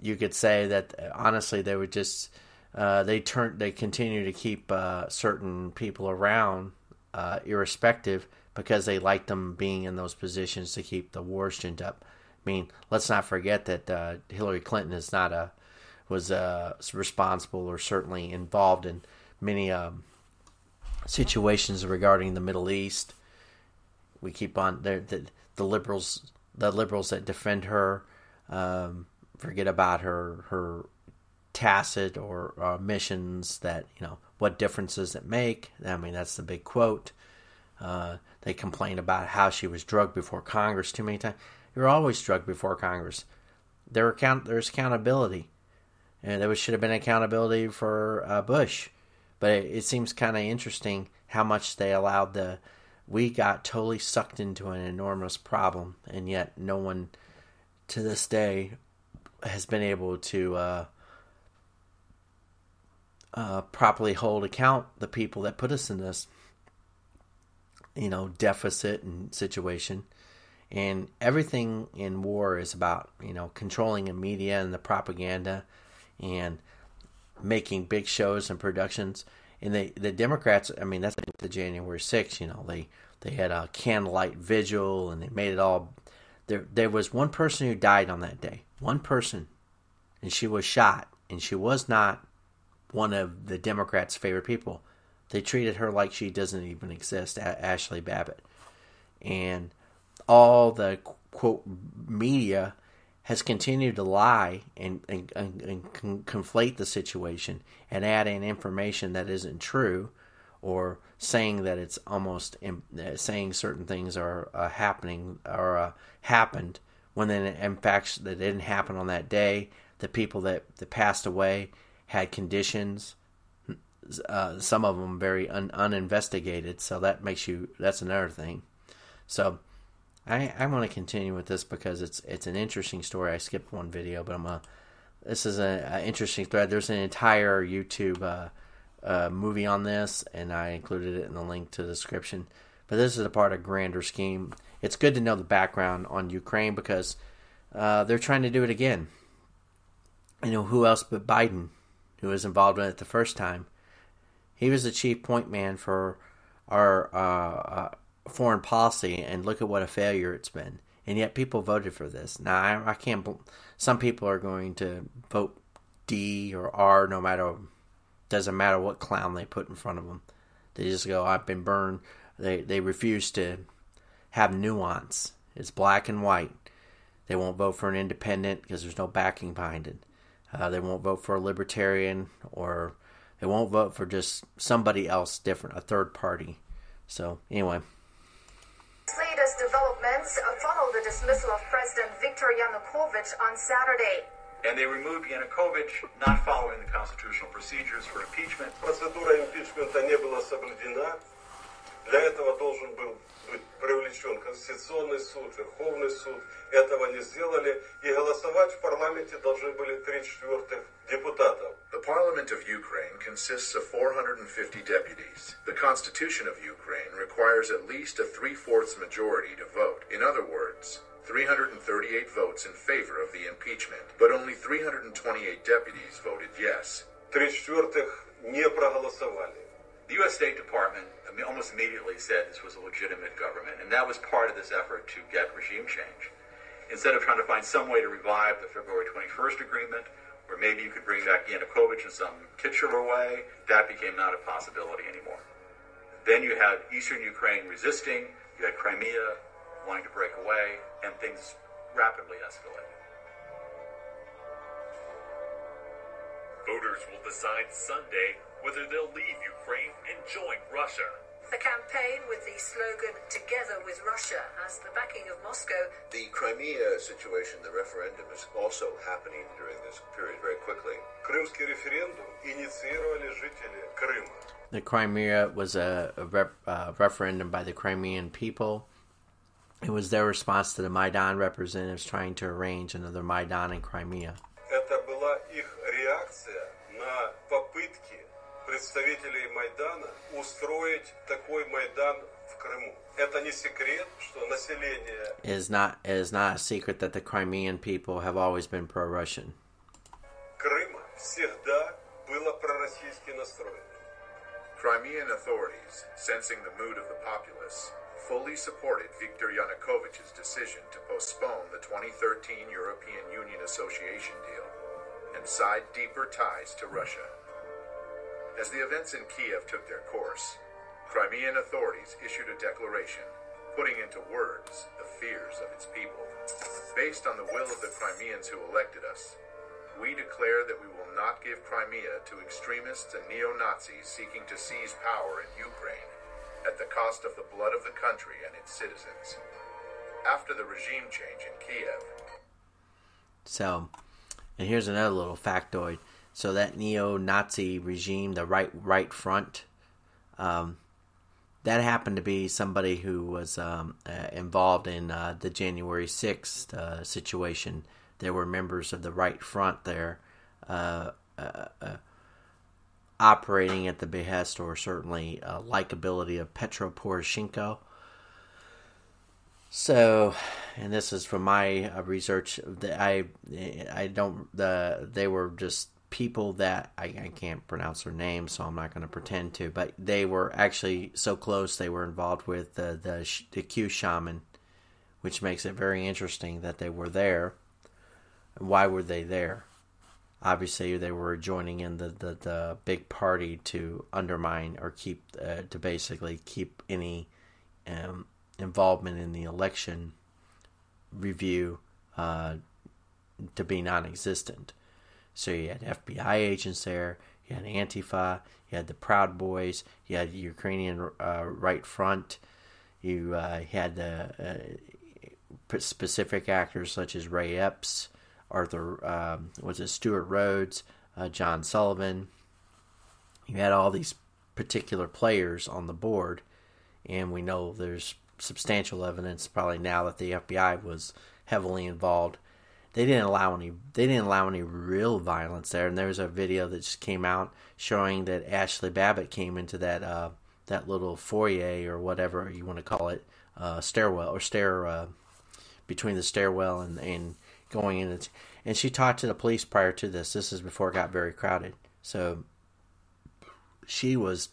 you could say that honestly they would just uh, they turn they continue to keep uh, certain people around uh, irrespective because they like them being in those positions to keep the wars ginned up. I mean, let's not forget that uh, Hillary Clinton is not a was uh, responsible or certainly involved in many um, situations regarding the Middle East. We keep on the, the the liberals the liberals that defend her um, forget about her her tacit or uh, missions that you know what difference does it make. I mean that's the big quote. Uh, they complain about how she was drugged before Congress too many times. You're always drugged before Congress. There account there's accountability, and there should have been accountability for uh, Bush, but it, it seems kind of interesting how much they allowed the. We got totally sucked into an enormous problem, and yet no one, to this day, has been able to uh, uh, properly hold account the people that put us in this, you know, deficit and situation. And everything in war is about, you know, controlling the media and the propaganda and making big shows and productions. And they, the Democrats, I mean, that's the January 6th, you know, they, they had a candlelight vigil and they made it all. There, there was one person who died on that day. One person. And she was shot. And she was not one of the Democrats' favorite people. They treated her like she doesn't even exist, Ashli Babbitt. And all the quote media has continued to lie and, and, and, and conflate the situation and add in information that isn't true or saying that it's almost uh, saying certain things are uh, happening or uh, happened when then in fact that didn't happen on that day. The people that, that passed away had conditions, uh, some of them very un, uninvestigated. So that makes you that's another thing. So I I want to continue with this because it's it's an interesting story. I skipped one video, but I'm a this is an interesting thread. There's an entire YouTube uh, uh, movie on this, and I included it in the link to the description. But this is a part of grander scheme. It's good to know the background on Ukraine because uh, they're trying to do it again. You know who else but Biden, who was involved in it the first time. He was the chief point man for our uh, uh, foreign policy, and look at what a failure it's been. And yet people voted for this. Now I, I can't. Some people are going to vote D or R, no matter doesn't matter what clown they put in front of them. They just go, "I've been burned." They they refuse to have nuance. It's black and white. They won't vote for an independent because there's no backing behind it. Uh, they won't vote for a libertarian or they won't vote for just somebody else different, a third party. So anyway. Latest developments follow the dismissal of President Viktor Yanukovych on Saturday. And they removed Yanukovych, not following the constitutional procedures for impeachment. Процедура импичмента не была соблюдена. Для этого должен был быть привлечен Конституционный суд, Верховный суд. Этого не сделали. И голосовать в парламенте должны были три четвертых депутатов. The Parliament of Ukraine consists of 450 deputies. The Constitution of Ukraine requires at least a three-fourths majority to vote. In other words, 338 votes in favor of the impeachment, but only 328 deputies voted yes. Три четвертых не проголосовали. The U.S. State Department almost immediately said this was a legitimate government, and that was part of this effort to get regime change. Instead of trying to find some way to revive the February 21st agreement, where maybe you could bring back Yanukovych in some titular way, that became not a possibility anymore. Then you had eastern Ukraine resisting, you had Crimea wanting to break away, and things rapidly escalated. Voters will decide Sunday whether they'll leave Ukraine and join Russia. the campaign with the slogan Together with Russia has the backing of Moscow. The Crimea situation, the referendum, is also happening during this period very quickly. The Crimea was a, a, rep, a referendum by the Crimean people. It was their response to the Maidan representatives trying to arrange another Maidan in Crimea. представителей Майдана устроить такой Майдан в Крыму. Это не секрет, что население... It is not, it is not a secret that the Crimean people have always been pro-Russian. Крыма всегда было пророссийски настроено. Crimean authorities, sensing the mood of the populace, fully supported Viktor Yanukovych's decision to postpone the 2013 European Union Association deal and side deeper ties to Russia. As the events in Kiev took their course, Crimean authorities issued a declaration putting into words the fears of its people. Based on the will of the Crimeans who elected us, we declare that we will not give Crimea to extremists and neo Nazis seeking to seize power in Ukraine at the cost of the blood of the country and its citizens. After the regime change in Kiev. So, and here's another little factoid. So that neo-Nazi regime, the right right front, um, that happened to be somebody who was um, uh, involved in uh, the January sixth uh, situation. There were members of the right front there, uh, uh, uh, operating at the behest or certainly likability of Petro Poroshenko. So, and this is from my research. I I don't the they were just people that I, I, can't pronounce their names, so I'm not going to pretend to. But they were actually so close; they were involved with the the, the Q shaman, which makes it very interesting that they were there. Why were they there? Obviously, they were joining in the, the, the big party to undermine or keep uh, to basically keep any um, involvement in the election review uh, to be non-existent. So you had FBI agents there, you had Antifa, you had the Proud Boys, you had Ukrainian uh, Right Front, you uh, had the uh, specific actors such as Ray Epps, Arthur, um, was it Stewart Rhodes, uh, John Sullivan. You had all these particular players on the board, and we know there's substantial evidence probably now that the FBI was heavily involved. They didn't allow any. They didn't allow any real violence there. And there was a video that just came out showing that Ashli Babbitt came into that uh, that little foyer or whatever you want to call it, uh, stairwell or stair uh, between the stairwell and and going in. And she talked to the police prior to this. This is before it got very crowded. So she was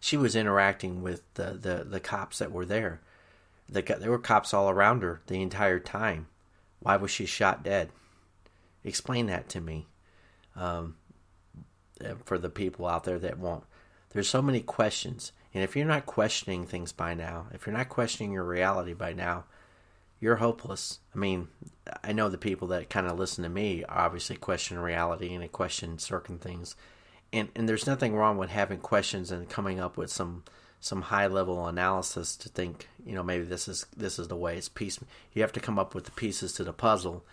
she was interacting with the, the, the cops that were there. The, there were cops all around her the entire time. Why was she shot dead? Explain that to me. Um, for the people out there that won't. There's so many questions. And if you're not questioning things by now, if you're not questioning your reality by now, you're hopeless. I mean, I know the people that kind of listen to me obviously question reality and they question certain things and and there's nothing wrong with having questions and coming up with some some high level analysis to think you know maybe this is this is the way it's piece you have to come up with the pieces to the puzzle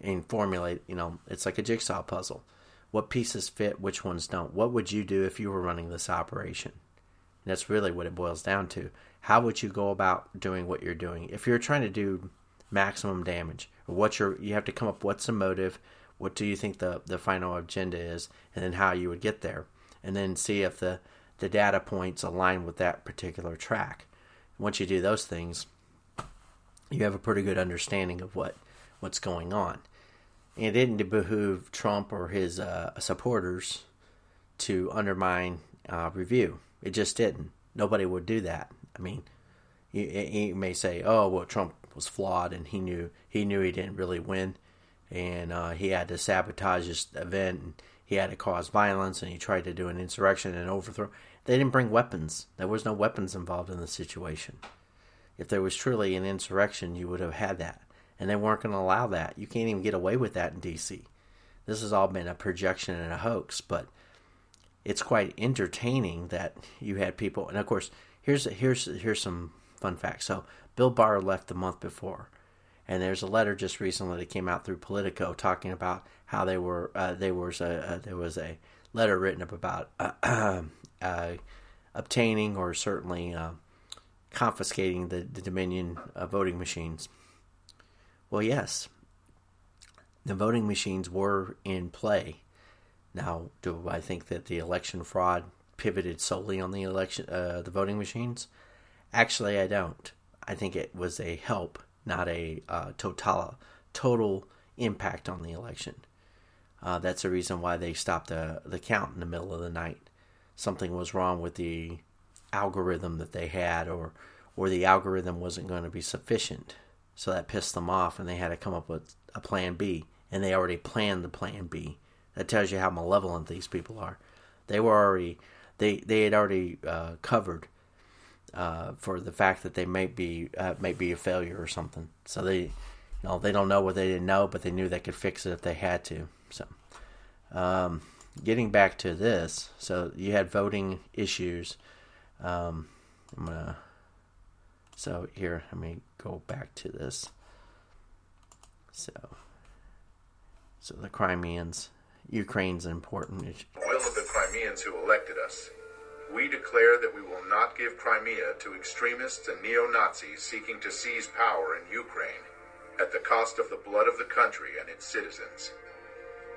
and formulate you know it's like a jigsaw puzzle. What pieces fit which ones don't? What would you do if you were running this operation? And that's really what it boils down to. How would you go about doing what you're doing? If you're trying to do maximum damage what your you have to come up what's the motive? What do you think the, the final agenda is, and then how you would get there, and then see if the, the data points align with that particular track. Once you do those things, you have a pretty good understanding of what, what's going on. And it didn't behoove Trump or his uh, supporters to undermine uh, review. It just didn't. Nobody would do that. I mean, you, you may say, "Oh, well, Trump was flawed, and he knew he knew he didn't really win." and uh, he had to sabotage this event and he had to cause violence and he tried to do an insurrection and overthrow. They didn't bring weapons. There was no weapons involved in the situation. If there was truly an insurrection, you would have had that. And they weren't going to allow that. You can't even get away with that in D.C. This has all been a projection and a hoax, but it's quite entertaining that you had people. And of course, here's here's here's some fun facts. So Bill Barr left the month before. And there's a letter just recently that came out through Politico talking about how they were uh, there was a uh, there was a letter written up about [clears throat] uh obtaining or certainly uh, confiscating the, the Dominion uh, voting machines. Well, yes, the voting machines were in play. Now, do I think that the election fraud pivoted solely on the election the voting machines? Actually, I don't. I think it was a help not a uh, total total impact on the election. Uh, that's the reason why they stopped the the count in the middle of the night. Something was wrong with the algorithm that they had, or or the algorithm wasn't going to be sufficient. So that pissed them off, and they had to come up with a plan B. And they already planned the plan B. That tells you how malevolent these people are. They were already they they had already uh, covered uh, for the fact that they might be uh, may be a failure or something. So they, you know, they don't know what they didn't know, but they knew they could fix it if they had to. So, um, getting back to this, so you had voting issues. Um, I'm gonna. So here, let me go back to this. So, so the Crimeans, Ukraine's an important issue. Will of the Crimeans who elected us we declare that we will not give Crimea to extremists and neo Nazis seeking to seize power in Ukraine at the cost of the blood of the country and its citizens.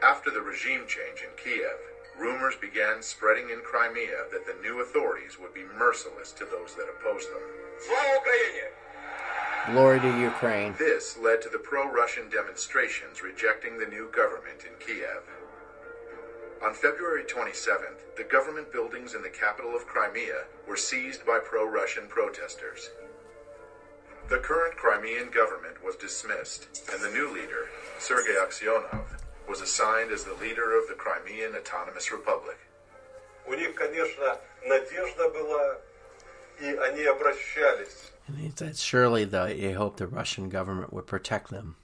After the regime change in Kiev, rumors began spreading in Crimea that the new authorities would be merciless to those that opposed them. Glory to Ukraine. This led to the pro Russian demonstrations rejecting the new government in Kiev. On February 27th, the government buildings in the capital of Crimea were seized by pro Russian protesters. The current Crimean government was dismissed, and the new leader, Sergei Aksyonov, was assigned as the leader of the Crimean Autonomous Republic. У них, конечно, надежда была, и они обращались. And that surely they hope the Russian government would protect them.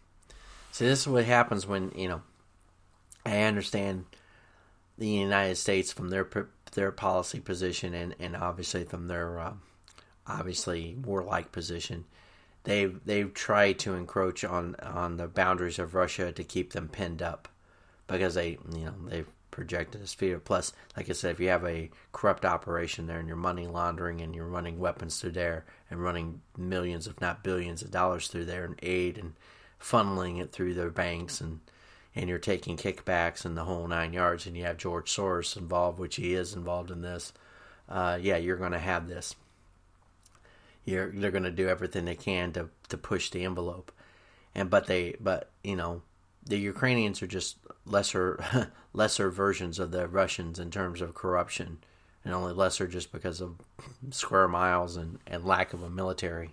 See, this is what happens when, you know, I understand the United States from their their policy position and, and obviously from their uh, obviously warlike position, they've they've tried to encroach on on the boundaries of Russia to keep them pinned up because they you know they've projected as fear. Plus, like I said, if you have a corrupt operation there and you're money laundering and you're running weapons through there and running millions, if not billions, of dollars through there and aid and funneling it through their banks and and you're taking kickbacks and the whole nine yards, and you have George Soros involved, which he is involved in this. Uh, yeah, you're going to have this. You're, they're going to do everything they can to to push the envelope, and but they but you know the Ukrainians are just lesser [laughs] lesser versions of the Russians in terms of corruption, and only lesser just because of square miles and, and lack of a military.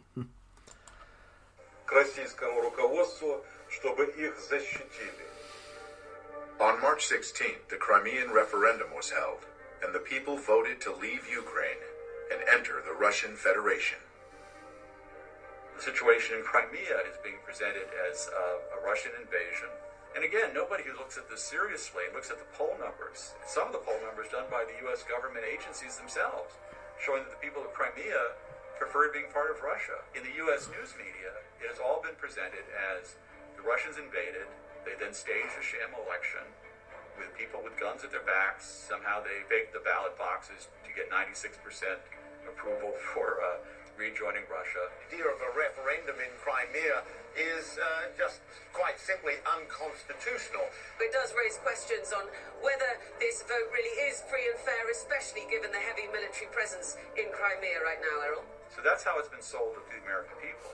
On March 16th, the Crimean referendum was held, and the people voted to leave Ukraine and enter the Russian Federation. The situation in Crimea is being presented as a, a Russian invasion and again, nobody who looks at this seriously and looks at the poll numbers. Some of the poll numbers done by the U.S. government agencies themselves, showing that the people of Crimea preferred being part of Russia. In the U.S. news media, it has all been presented as the Russians invaded, they then staged a sham election with people with guns at their backs. Somehow they faked the ballot boxes to get 96% approval [laughs] for uh, rejoining Russia. The idea of a referendum in Crimea is uh, just quite simply unconstitutional. It does raise questions on whether this vote really is free and fair, especially given the heavy military presence in Crimea right now, Errol. So that's how it's been sold to the American people.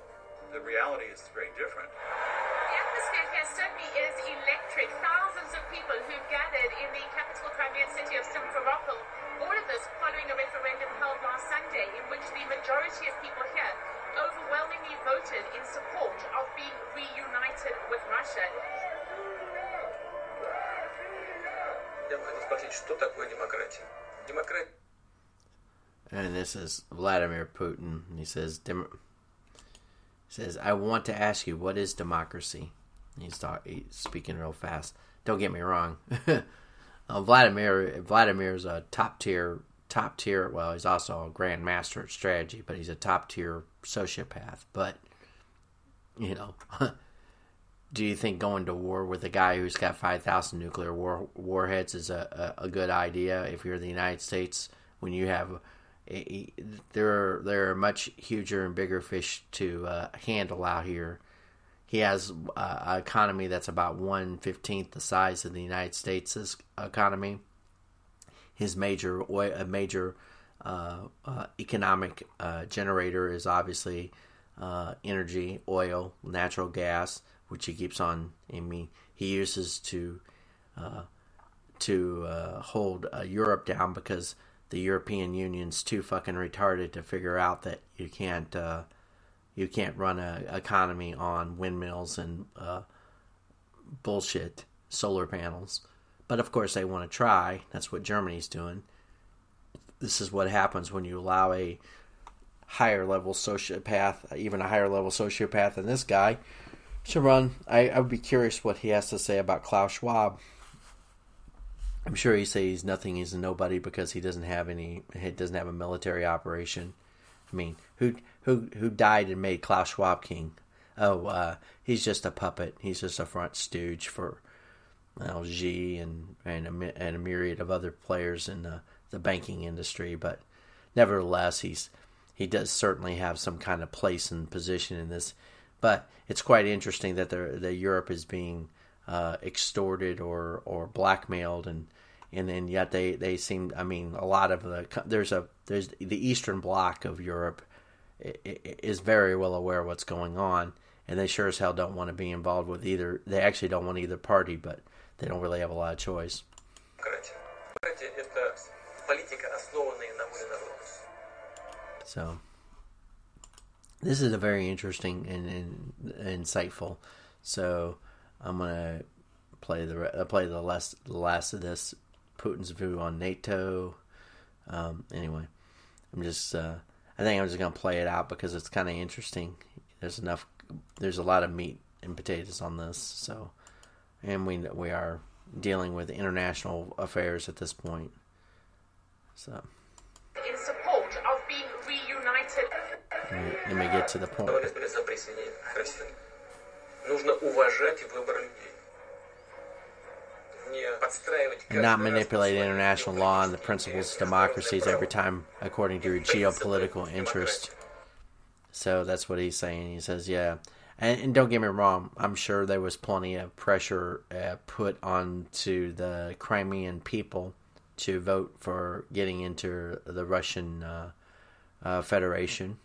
The reality is very different. The atmosphere here certainly is electric. Thousands of people who've gathered in the capital Crimean city of Simferopol. All of this following a referendum held last Sunday in which the majority of people here overwhelmingly voted in support of being reunited with Russia. And this is Vladimir Putin. He says, Dem- he says, I want to ask you, what is democracy? He's, talk- he's speaking real fast. Don't get me wrong. [laughs] uh, Vladimir Vladimir's a top tier top tier. Well, he's also a grandmaster at strategy, but he's a top tier sociopath. But you know, [laughs] do you think going to war with a guy who's got five thousand nuclear war warheads is a, a, a, good idea if you're the United States when you have a, a, there are there are much huger and bigger fish to uh, handle out here. He has uh, an economy that's about one fifteenth the size of the United States' economy his major major uh, uh, economic uh, generator is obviously uh, energy, oil, natural gas, which he keeps on. I mean, he uses to to hold Europe down because the European Union's too fucking retarded to figure out that you can't you can't run an economy on windmills and uh, bullshit solar panels. But of course, they want to try. That's what Germany's doing. This is what happens when you allow a higher level sociopath, even a higher level sociopath than this guy, to run. I, I would be curious what he has to say about Klaus Schwab. I'm sure he says he's nothing, he's a nobody because he doesn't have any, he doesn't have a military operation. I mean, who who who died and made Klaus Schwab king? Oh, uh, he's just a puppet. He's just a front stooge for LG and and a, and a myriad of other players in the, the banking industry. But nevertheless, he's he does certainly have some kind of place and position in this. But it's quite interesting that the the Europe is being uh, extorted or or blackmailed and. And, and yet they, they seem I mean a lot of the there's a there's the Eastern Bloc of Europe is very well aware of what's going on and they sure as hell don't want to be involved with either. They actually don't want either party, but they don't really have a lot of choice. So, this is a very interesting and, and insightful. So, I'm gonna play the uh, play the last the last of this Putin's view on NATO. Um, anyway, I'm just uh, I think I'm just gonna play it out because it's kind of interesting. There's enough. There's a lot of meat and potatoes on this, so and we we are dealing with international affairs at this point. So in support of being reunited. let me, let me get to the point. за присоединение к России. Нужно уважать выбор людей. And not manipulate international law and the principles of democracies every time according to your geopolitical interest. So that's what he's saying. He says, yeah. And, and don't get me wrong, I'm sure there was plenty of pressure uh, put onto the Crimean people to vote for getting into the Russian uh, uh, Federation.